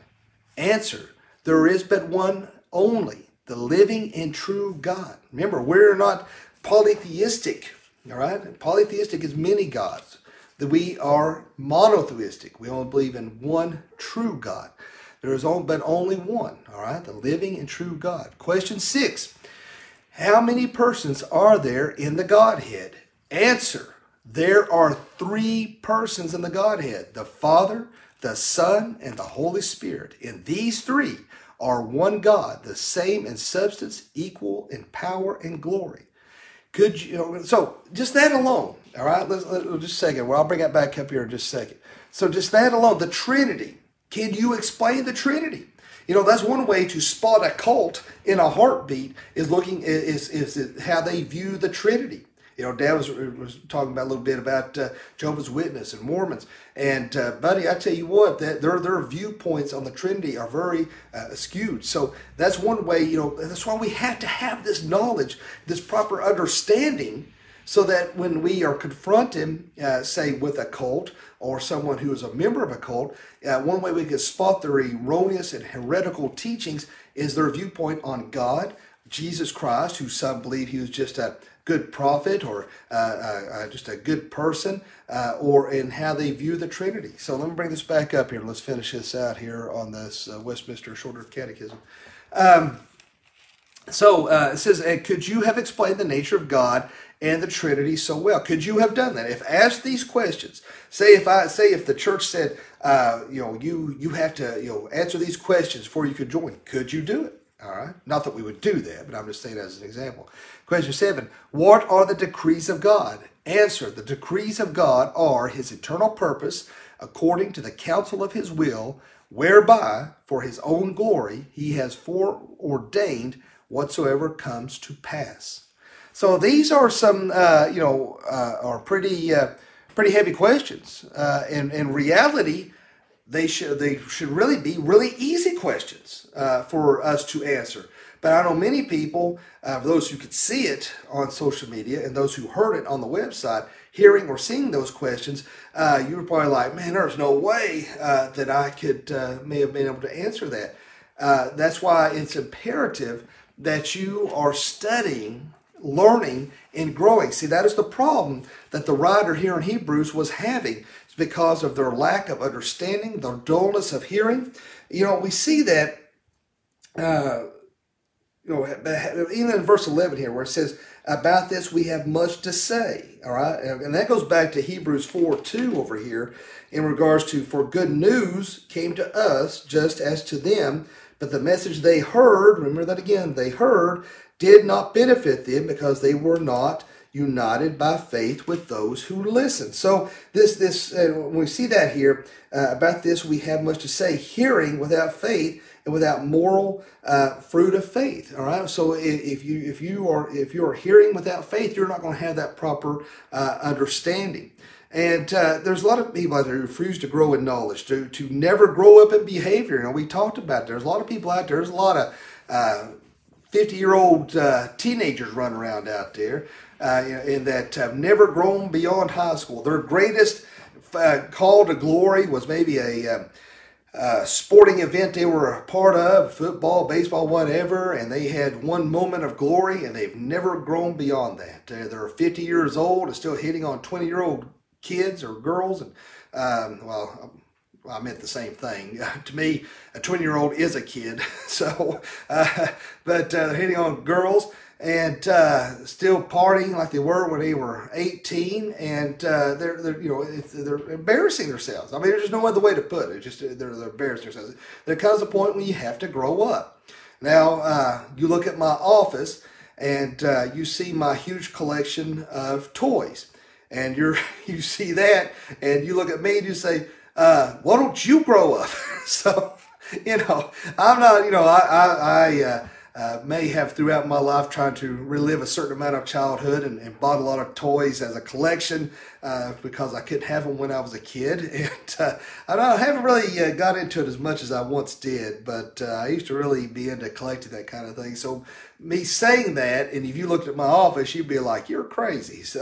Answer: There is but one only the living and true God. Remember, we're not polytheistic, all right? Polytheistic is many gods. That we are monotheistic. We only believe in one true God. There is only, but only one, all right? The living and true God. Question six How many persons are there in the Godhead? Answer There are three persons in the Godhead the Father, the Son, and the Holy Spirit. And these three are one God, the same in substance, equal in power and glory. Could you, know, so just that alone, all right, let's, let's just a second. Well, I'll bring that back up here in just a second. So just that alone, the Trinity. Can you explain the Trinity? You know, that's one way to spot a cult in a heartbeat is looking is is how they view the Trinity. You know, Dad was, was talking about a little bit about uh, Jehovah's Witness and Mormons. And, uh, buddy, I tell you what, that their, their viewpoints on the Trinity are very uh, skewed. So that's one way, you know, that's why we have to have this knowledge, this proper understanding, so that when we are confronted, uh, say, with a cult or someone who is a member of a cult, uh, one way we can spot their erroneous and heretical teachings is their viewpoint on God, Jesus Christ, who some believe he was just a good prophet or uh, uh, uh, just a good person, uh, or in how they view the Trinity. So let me bring this back up here. Let's finish this out here on this uh, Westminster Shorter Catechism. Um, so uh, it says, could you have explained the nature of God and the Trinity so well? Could you have done that? If asked these questions, say if I say if the church said, you know, you you have to you know answer these questions before you could join, could you do it? All right. Not that we would do that, but I'm just saying as an example. Question seven What are the decrees of God? Answer The decrees of God are his eternal purpose according to the counsel of his will, whereby, for his own glory, he has foreordained whatsoever comes to pass. So these are some, uh, you know, uh, are pretty, uh, pretty heavy questions. Uh, in, in reality, they should they should really be really easy questions uh, for us to answer. But I know many people, uh, those who could see it on social media and those who heard it on the website, hearing or seeing those questions, uh, you were probably like, man, there's no way uh, that I could uh, may have been able to answer that. Uh, that's why it's imperative that you are studying, learning, and growing. See, that is the problem that the writer here in Hebrews was having. It's because of their lack of understanding, their dullness of hearing. You know, we see that. Uh, you know, even in verse 11 here, where it says, About this we have much to say. All right. And that goes back to Hebrews 4 2 over here in regards to, For good news came to us just as to them, but the message they heard, remember that again, they heard, did not benefit them because they were not united by faith with those who listen. So this this uh, when we see that here uh, about this, we have much to say. Hearing without faith and without moral uh, fruit of faith. All right. So if you if you are if you are hearing without faith, you're not going to have that proper uh, understanding. And uh, there's a lot of people out there who refuse to grow in knowledge, to, to never grow up in behavior. You we talked about it. there's a lot of people out there. There's a lot of uh, 50 year old uh, teenagers running around out there uh, in that have never grown beyond high school. Their greatest uh, call to glory was maybe a, a, sporting event they were a part of, football, baseball, whatever, and they had one moment of glory and they've never grown beyond that. Uh, they're 50 years old and still hitting on 20 year old kids or girls. And um, well, I meant the same thing. Uh, to me, a 20 year old is a kid. so, uh, but uh, hitting on girls and uh, still partying like they were when they were 18, and uh, they're, they're you know they're embarrassing themselves. I mean, there's just no other way to put it. Just they're, they're embarrassing themselves. There comes a point when you have to grow up. Now, uh, you look at my office, and uh, you see my huge collection of toys, and you're you see that, and you look at me and you say, uh, "Why don't you grow up?" so, you know, I'm not. You know, I I. I uh, may have throughout my life tried to relive a certain amount of childhood and, and bought a lot of toys as a collection uh, because I couldn't have them when I was a kid. And uh, I haven't really uh, got into it as much as I once did, but uh, I used to really be into collecting that kind of thing. So, me saying that, and if you looked at my office, you'd be like, you're crazy. So,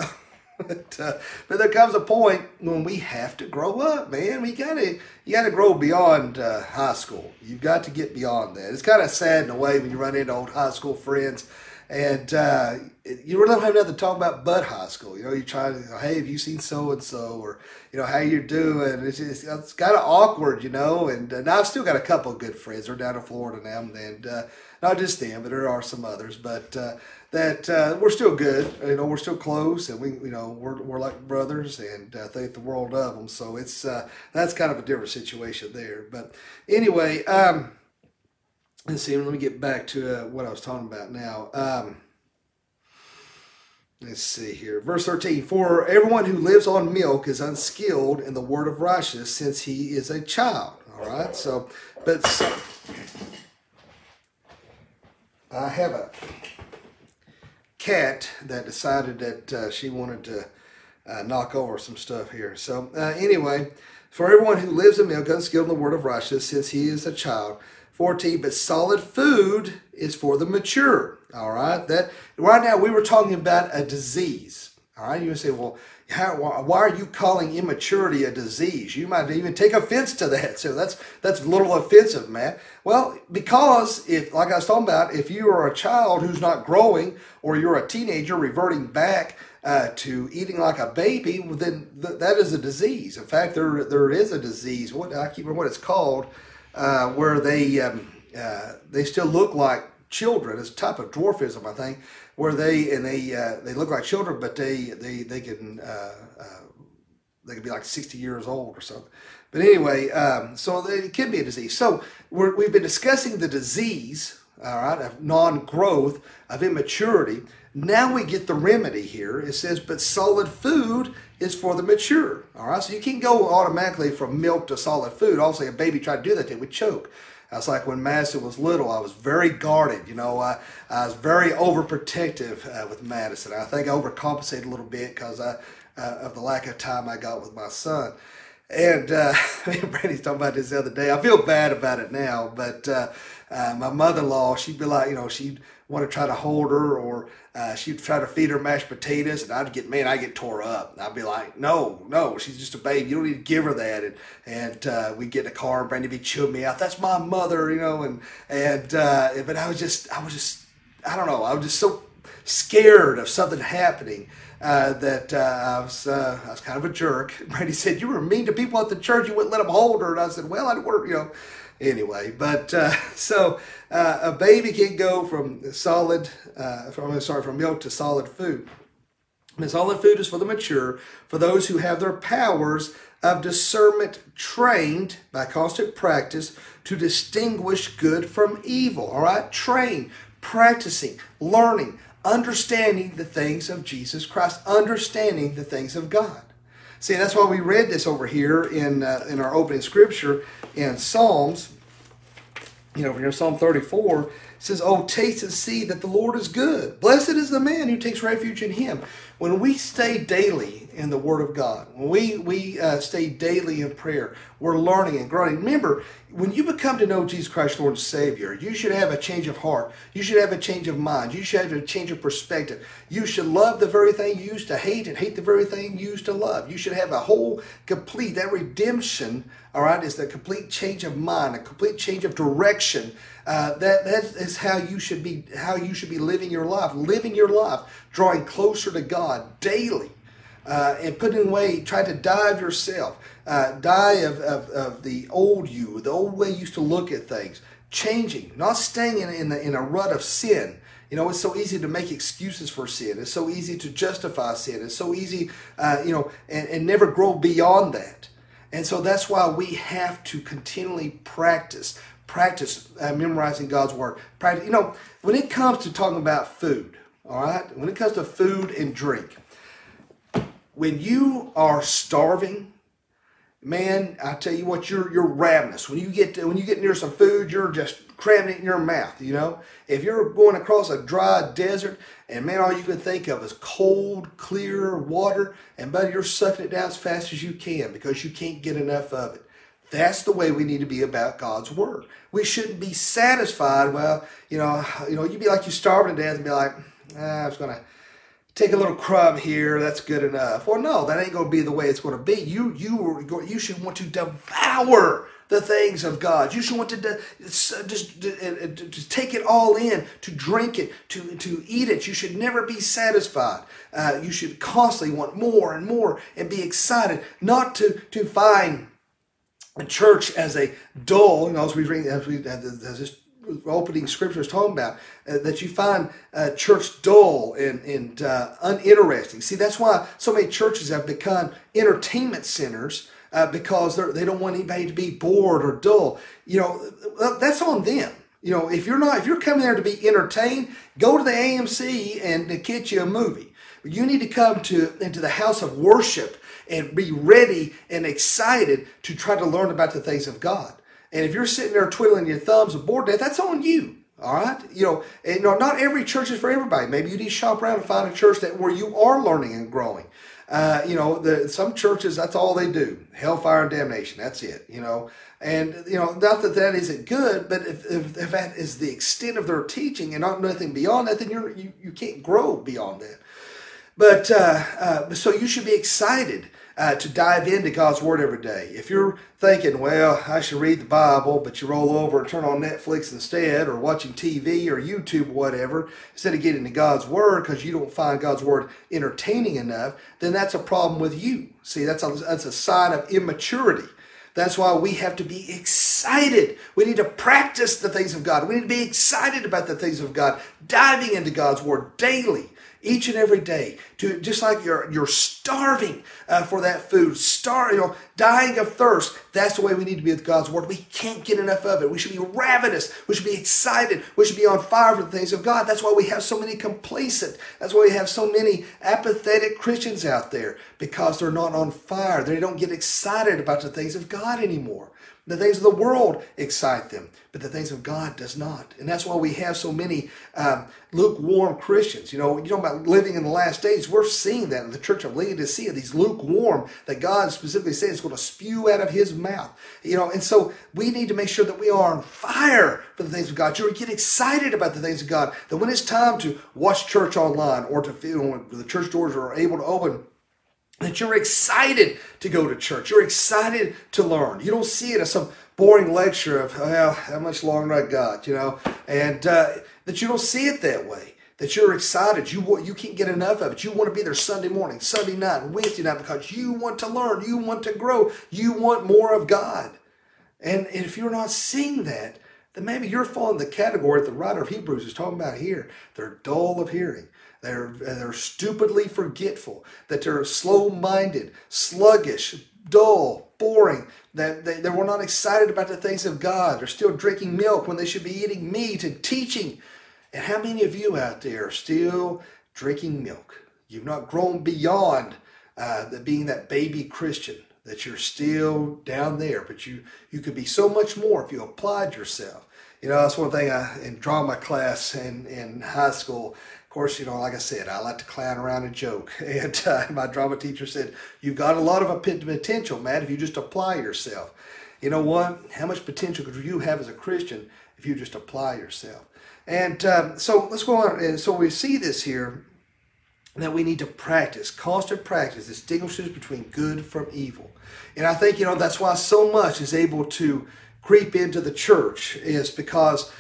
but, uh, but there comes a point when we have to grow up, man. We gotta you gotta grow beyond uh, high school. You've got to get beyond that. It's kind of sad in a way when you run into old high school friends, and uh, you really don't have nothing to talk about but high school. You know, you try to hey, have you seen so and so, or you know how you're doing. It's just it's kind of awkward, you know. And, and I've still got a couple of good friends. They're down in Florida now, and uh, not just them, but there are some others. But uh, that uh, we're still good. You know, we're still close, and we, you know, we're, we're like brothers, and uh, think the world of them. So it's uh, that's kind of a different situation there. But anyway, um, let's see. Let me get back to uh, what I was talking about now. Um, let's see here, verse thirteen. For everyone who lives on milk is unskilled in the word of righteousness, since he is a child. All right. So, but so, I have a cat that decided that uh, she wanted to uh, knock over some stuff here. So uh, anyway, for everyone who lives in milk, unskilled in the word of righteousness, since he is a child. 14, but solid food is for the mature. All right. That right now we were talking about a disease. All right. You say, well, how, why are you calling immaturity a disease? You might even take offense to that. So that's that's a little offensive, man. Well, because if, like I was talking about, if you are a child who's not growing, or you're a teenager reverting back uh, to eating like a baby, well, then th- that is a disease. In fact, there there is a disease. What I remember what it's called, uh, where they um, uh, they still look like children. It's a type of dwarfism, I think where they and they uh, they look like children, but they they they can uh, uh, they can be like sixty years old or something. But anyway, um, so it can be a disease. So we have been discussing the disease, all right, of non-growth, of immaturity. Now we get the remedy here. It says, but solid food is for the mature. All right, so you can't go automatically from milk to solid food. Also, a baby tried to do that, they would choke. That's like when Madison was little. I was very guarded. You know, I, I was very overprotective uh, with Madison. I think I overcompensated a little bit because uh, of the lack of time I got with my son. And uh, Brandy's talking about this the other day. I feel bad about it now, but uh, uh, my mother-in-law, she'd be like, you know, she'd want to try to hold her, or uh, she'd try to feed her mashed potatoes, and I'd get, man, I get tore up. I'd be like, no, no, she's just a baby. You don't need to give her that. And and uh, we get in the car, and Brandy be chewing me out. That's my mother, you know. And and uh, but I was just, I was just, I don't know, I was just so scared of something happening. Uh, that uh, I was uh, I was kind of a jerk. Brandy said you were mean to people at the church. You wouldn't let them hold her, and I said, well, I work, you know. Anyway, but uh, so uh, a baby can go from solid, uh, from sorry, from milk to solid food. And solid food is for the mature, for those who have their powers of discernment trained by constant practice to distinguish good from evil. All right, train, practicing, learning, understanding the things of Jesus Christ, understanding the things of God. See, that's why we read this over here in uh, in our opening scripture in Psalms. You know, over here, Psalm 34 says, Oh, taste and see that the Lord is good. Blessed is the man who takes refuge in him. When we stay daily in the Word of God, when we, we uh, stay daily in prayer, we're learning and growing. Remember, when you become to know Jesus Christ, Lord and Savior, you should have a change of heart. You should have a change of mind. You should have a change of perspective. You should love the very thing you used to hate and hate the very thing you used to love. You should have a whole complete, that redemption, all right, is the complete change of mind, a complete change of direction uh, that that is how you should be how you should be living your life, living your life, drawing closer to God daily, uh, and putting away, trying to die of yourself, uh, die of, of, of the old you, the old way you used to look at things, changing, not staying in in, the, in a rut of sin. You know, it's so easy to make excuses for sin. It's so easy to justify sin. It's so easy, uh, you know, and, and never grow beyond that. And so that's why we have to continually practice practice uh, memorizing God's word. Practice, you know, when it comes to talking about food, all right, when it comes to food and drink, when you are starving, man, I tell you what, you're you're ravenous. When you get to, when you get near some food, you're just cramming it in your mouth. You know, if you're going across a dry desert and man, all you can think of is cold, clear water, and buddy, you're sucking it down as fast as you can because you can't get enough of it. That's the way we need to be about God's word. We shouldn't be satisfied. Well, you know, you know, you'd be like you starving to death and be like, ah, I was gonna take a little crumb here. That's good enough. Well, no, that ain't gonna be the way it's gonna be. You you you should want to devour the things of God. You should want to just, just take it all in, to drink it, to, to eat it. You should never be satisfied. Uh, you should constantly want more and more and be excited, not to, to find a church as a dull, you know, as we read, as we as this opening scripture is talking about, uh, that you find uh, church dull and, and uh, uninteresting. See, that's why so many churches have become entertainment centers uh, because they don't want anybody to be bored or dull. You know, that's on them. You know, if you're not, if you're coming there to be entertained, go to the AMC and get you a movie. You need to come to into the house of worship and be ready and excited to try to learn about the things of God. And if you're sitting there twiddling your thumbs and bored that's on you. All right, you know, and, you know, not every church is for everybody. Maybe you need to shop around and find a church that where you are learning and growing. Uh, you know, the, some churches that's all they do: hellfire and damnation. That's it. You know, and you know, not that that isn't good, but if, if, if that is the extent of their teaching and not nothing beyond that, then you're you, you can't grow beyond that. But uh, uh, so you should be excited uh, to dive into God's Word every day. If you're thinking, well, I should read the Bible, but you roll over and turn on Netflix instead, or watching TV or YouTube or whatever, instead of getting to God's Word because you don't find God's Word entertaining enough, then that's a problem with you. See, that's a, that's a sign of immaturity. That's why we have to be excited. We need to practice the things of God. We need to be excited about the things of God, diving into God's Word daily each and every day to just like you're you're starving uh, for that food star you know dying of thirst. That's the way we need to be with god's word. We can't get enough of it. We should be ravenous. We should be excited. We should be on fire for the things of god. That's why we have so many complacent. That's why we have so many apathetic christians out there because they're not on fire. They don't get excited about the things of god anymore The things of the world excite them, but the things of God does not. And that's why we have so many um, lukewarm Christians. You know, you talk about living in the last days. We're seeing that in the church of Laodicea, these lukewarm that God specifically says is going to spew out of his mouth. You know, and so we need to make sure that we are on fire for the things of God. You get excited about the things of God. That when it's time to watch church online or to feel when the church doors are able to open, that you're excited to go to church. You're excited to learn. You don't see it as some boring lecture of, well, how much longer I got, you know, and uh, that you don't see it that way. That you're excited, you you can't get enough of it. You want to be there Sunday morning, Sunday night, Wednesday night because you want to learn, you want to grow, you want more of God. And, and if you're not seeing that, then maybe you're falling the category that the writer of Hebrews is talking about here. They're dull of hearing. They're, they're stupidly forgetful, that they're slow minded, sluggish, dull, boring, that they, they were not excited about the things of God. They're still drinking milk when they should be eating meat and teaching. And how many of you out there are still drinking milk? You've not grown beyond uh, the, being that baby Christian, that you're still down there, but you, you could be so much more if you applied yourself. You know, that's one thing I, in drama class in, in high school, course, you know, like I said, I like to clown around and joke. And uh, my drama teacher said, You've got a lot of potential, Mat, if you just apply yourself. You know what? How much potential could you have as a Christian if you just apply yourself? And um, so let's go on. And so we see this here that we need to practice, constant practice, distinguishes between good from evil. And I think, you know, that's why so much is able to creep into the church, is because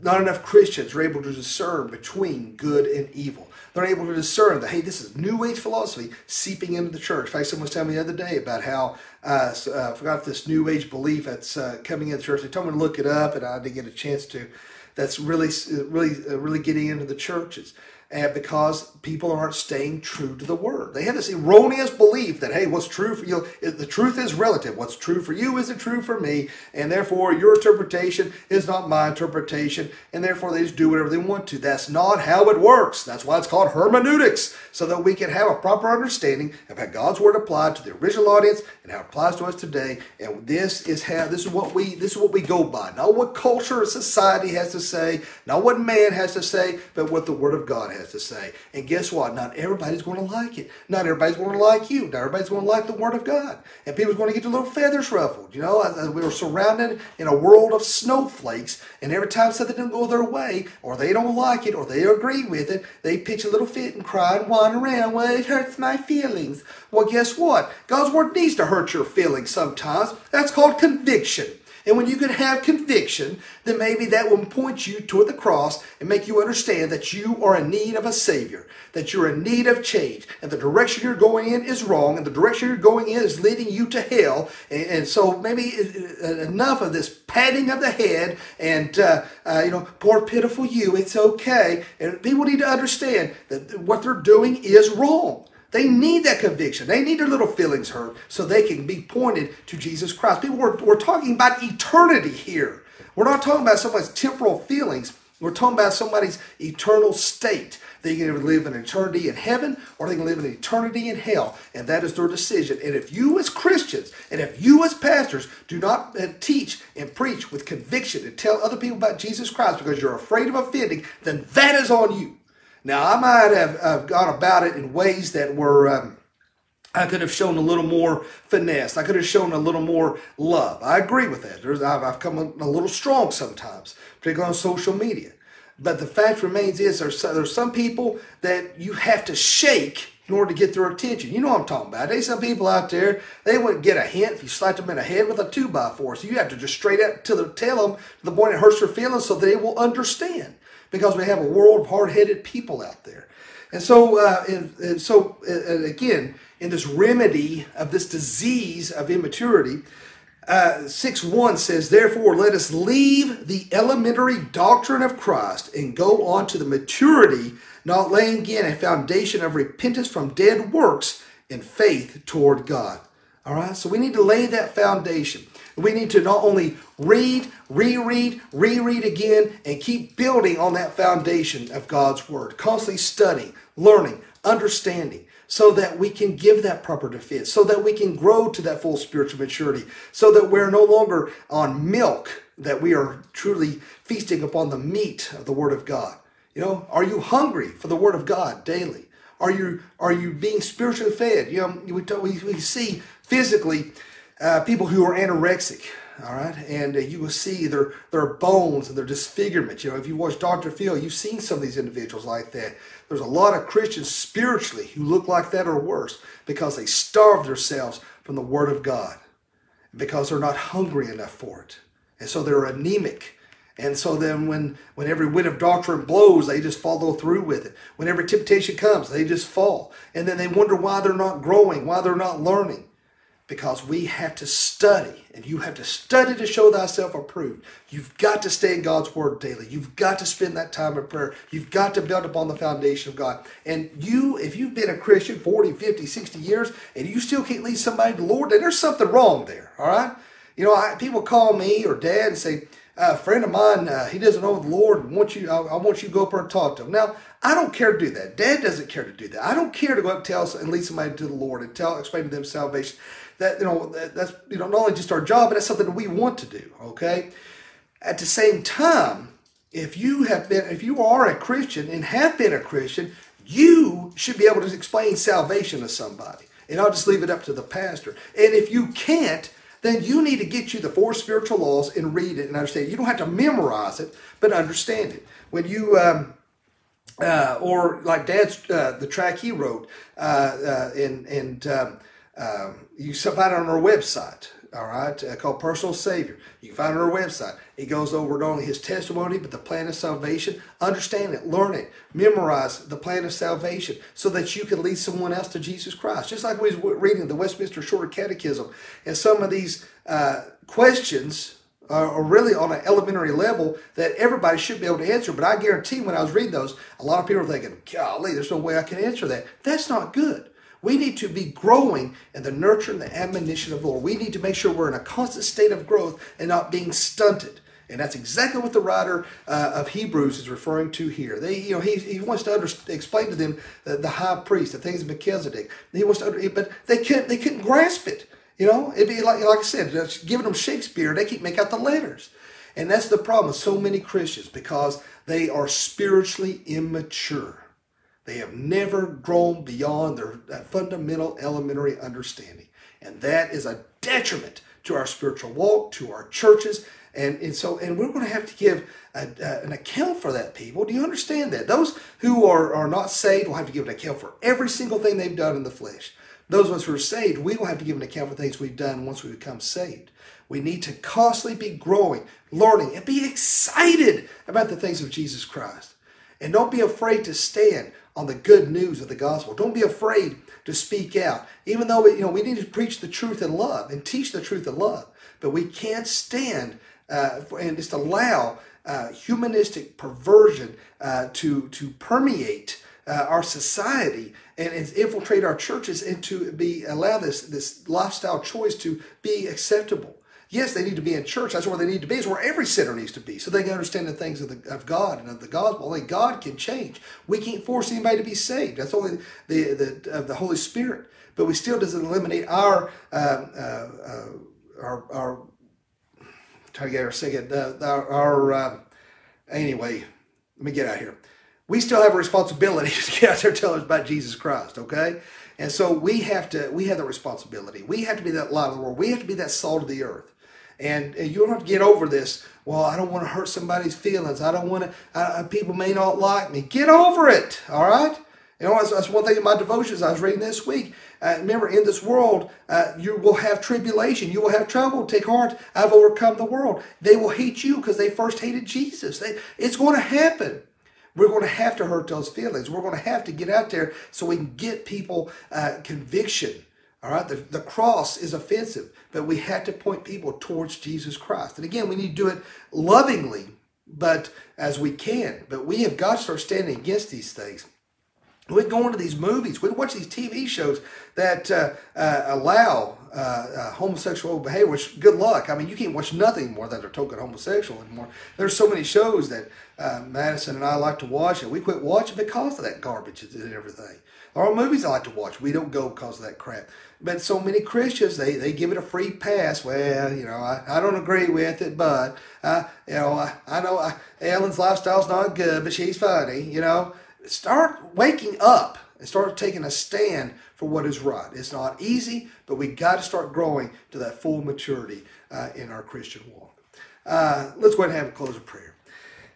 not enough Christians are able to discern between good and evil. They're able to discern that, hey, this is New Age philosophy seeping into the church. In fact, someone was telling me the other day about how, uh, uh, I forgot this New Age belief that's uh, coming in the church. They told me to look it up, and I didn't get a chance to. That's really, really, uh, really getting into the churches and because people aren't staying true to the word. They have this erroneous belief that, hey, what's true for you, the truth is relative. What's true for you isn't true for me, and therefore your interpretation is not my interpretation, and therefore they just do whatever they want to. That's not how it works. That's why it's called hermeneutics, so that we can have a proper understanding of how God's word applied to the original audience and how it applies to us today. And this is how this is what we this is what we go by. Not what culture or society has to say, not what man has to say, but what the word of God has has to say. And guess what? Not everybody's going to like it. Not everybody's going to like you. Not everybody's going to like the Word of God. And people's going to get their little feathers ruffled. You know, we were surrounded in a world of snowflakes, and every time something doesn't go their way, or they don't like it, or they agree with it, they pitch a little fit and cry and whine around. Well, it hurts my feelings. Well, guess what? God's Word needs to hurt your feelings sometimes. That's called conviction. And when you can have conviction, then maybe that will point you toward the cross and make you understand that you are in need of a Savior, that you're in need of change, and the direction you're going in is wrong, and the direction you're going in is leading you to hell. And, and so maybe uh, enough of this patting of the head and, uh, uh, you know, poor pitiful you, it's okay. And people need to understand that what they're doing is wrong. They need that conviction. They need their little feelings hurt so they can be pointed to Jesus Christ. People, we're, we're talking about eternity here. We're not talking about somebody's temporal feelings. We're talking about somebody's eternal state. They can live an eternity in heaven or they can live an eternity in hell. And that is their decision. And if you as Christians and if you as pastors do not uh, teach and preach with conviction and tell other people about Jesus Christ because you're afraid of offending, then that is on you. Now, I might have, have gone about it in ways that were, um, I could have shown a little more finesse. I could have shown a little more love. I agree with that. There's, I've, I've come a little strong sometimes, particularly on social media. But the fact remains is there's, there's some people that you have to shake in order to get their attention. You know what I'm talking about. There's some people out there, they wouldn't get a hint if you slapped them in the head with a 2 by 4 So you have to just straight up to the, tell them to the point it hurts their feelings so they will understand because we have a world of hard-headed people out there. And so, uh, and, and so again, in this remedy of this disease of immaturity, uh, 6 1 says, Therefore, let us leave the elementary doctrine of Christ and go on to the maturity, not laying again a foundation of repentance from dead works and faith toward God. All right, so we need to lay that foundation. We need to not only read, reread, reread again, and keep building on that foundation of God's Word. Constantly studying, learning, understanding so that we can give that proper defense, so that we can grow to that full spiritual maturity, so that we're no longer on milk, that we are truly feasting upon the meat of the Word of God. You know, are you hungry for the Word of God daily? Are you are you being spiritually fed? You know, we, we, we see physically uh, people who are anorexic, all right, and uh, you will see their their bones and their disfigurement. You know, if you watch Dr. Phil, you've seen some of these individuals like that. There's a lot of Christians spiritually who look like that or worse because they starve themselves from the Word of God, because they're not hungry enough for it, and so they're anemic and so then when, when every wind of doctrine blows, they just follow through with it. Whenever temptation comes, they just fall. And then they wonder why they're not growing, why they're not learning. Because we have to study, and you have to study to show thyself approved. You've got to stay in God's word daily. You've got to spend that time in prayer. You've got to build upon the foundation of God. And you, if you've been a Christian 40, 50, 60 years, and you still can't lead somebody to the Lord, then there's something wrong there, all right? You know, I, people call me or dad and say, a friend of mine, uh, he doesn't know the Lord. And want you, I, I, want you to go up there and talk to him. Now, I don't care to do that. Dad doesn't care to do that. I don't care to go up and tell and lead somebody to the Lord and tell, explain to them salvation. That you know, that, that's you know, not only just our job, but that's something that we want to do. Okay. At the same time, if you have been, if you are a Christian and have been a Christian, you should be able to explain salvation to somebody. And I'll just leave it up to the pastor. And if you can't, then you need to get you the four spiritual laws and read it and understand it. You don't have to memorize it, but understand it. When you, um, uh, or like Dad's, uh, the track he wrote, uh, uh and, and um, um, you find it on our website all right, uh, called Personal Savior. You can find it on our website. It goes over not only his testimony, but the plan of salvation. Understand it, learn it, memorize the plan of salvation so that you can lead someone else to Jesus Christ. Just like we was reading the Westminster Shorter Catechism, and some of these uh, questions are really on an elementary level that everybody should be able to answer. But I guarantee when I was reading those, a lot of people are thinking, golly, there's no way I can answer that. That's not good. We need to be growing in the nurture and the admonition of the Lord. We need to make sure we're in a constant state of growth and not being stunted. And that's exactly what the writer uh, of Hebrews is referring to here. They, you know, he, he wants to under, explain to them the, the high priest, the things of Melchizedek. He wants to, under, but they couldn't, they couldn't grasp it. You know, it'd be like, like I said, just giving them Shakespeare, they keep make out the letters. And that's the problem with so many Christians because they are spiritually immature. They have never grown beyond their that fundamental elementary understanding. And that is a detriment to our spiritual walk, to our churches. And, and so, and we're going to have to give a, a, an account for that, people. Do you understand that? Those who are, are not saved will have to give an account for every single thing they've done in the flesh. Those of us who are saved, we will have to give an account for things we've done once we become saved. We need to constantly be growing, learning, and be excited about the things of Jesus Christ. And don't be afraid to stand on the good news of the gospel. Don't be afraid to speak out. Even though we, you know we need to preach the truth in love and teach the truth in love, but we can't stand uh, and just allow uh, humanistic perversion uh, to to permeate uh, our society and, and, infiltrate our churches and to be allow this this lifestyle choice to be acceptable. Yes, they need to be in church. That's where they need to be. It's where every sinner needs to be, so they can understand the things of, the, of God and of the gospel. Only God can change. We can't force anybody to be saved. That's only the the of the Holy Spirit. But we still doesn't eliminate our uh, uh, uh, our our. Try to get our second. Our, our uh, anyway. Let me get out here. We still have a responsibility to get out there and tell us about Jesus Christ. Okay. And so we have to, we have the responsibility. We have to be that light of the world. We have to be that salt of the earth. And, you don't have to get over this. Well, I don't want to hurt somebody's feelings. I don't want to, uh, people may not like me. Get over it, all right? You know, that's, that's one thing in my devotions I was reading this week. Uh, remember, in this world, uh, you will have tribulation. You will have trouble. Take heart. I've overcome the world. They will hate you because they first hated Jesus. They, it's going to happen. We're going to have to hurt those feelings. We're going to have to get out there so we can get people uh, conviction all right, the, the cross is offensive, but we had to point people towards Jesus Christ. And again, we need to do it lovingly, but as we can. But we have got to start standing against these things. we go into these movies, we watch these TV shows that uh, uh, allow uh, uh, homosexual behavior, which good luck. I mean, you can't watch nothing more that are token homosexual anymore. There's so many shows that uh, Madison and I like to watch, and we quit watching because of that garbage and everything. Or movies I like to watch, we don't go because of that crap. But so many Christians, they, they give it a free pass. Well, you know, I, I don't agree with it, but, uh, you know, I, I know I, Ellen's lifestyle's not good, but she's funny, you know start waking up and start taking a stand for what is right. It's not easy, but we got to start growing to that full maturity uh, in our Christian walk. Uh, let's go ahead and have a close of prayer.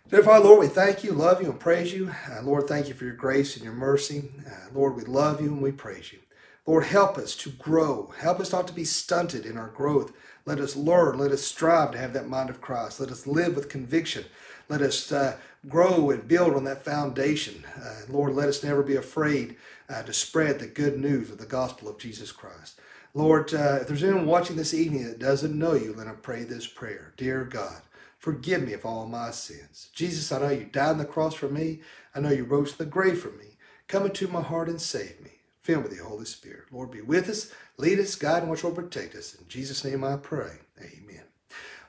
Dear Father, Lord, we thank you, love you, and praise you. Uh, Lord, thank you for your grace and your mercy. Uh, Lord, we love you and we praise you. Lord, help us to grow. Help us not to be stunted in our growth. Let us learn. Let us strive to have that mind of Christ. Let us live with conviction. Let us uh, grow and build on that foundation. Uh, Lord, let us never be afraid uh, to spread the good news of the gospel of Jesus Christ. Lord, uh, if there's anyone watching this evening that doesn't know you, let them pray this prayer. Dear God, forgive me of all my sins. Jesus, I know you died on the cross for me. I know you rose from the grave for me. Come into my heart and save me. Fill me with the Holy Spirit. Lord, be with us, lead us, guide, and watch over protect us. In Jesus' name I pray.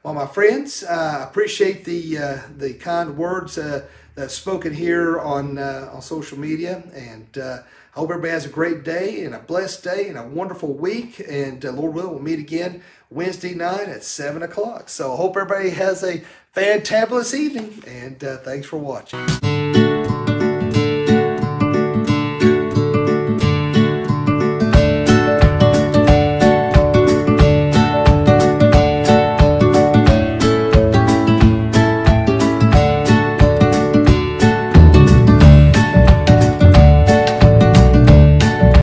Well, my friends, uh, I uh, appreciate the uh, the kind words uh, that's spoken here on uh, on social media, and uh, I hope everybody has a great day and a blessed day and a wonderful week. And Lord willing, we'll meet again Wednesday night at seven o'clock. So I hope everybody has a fantabulous evening, and thanks for watching.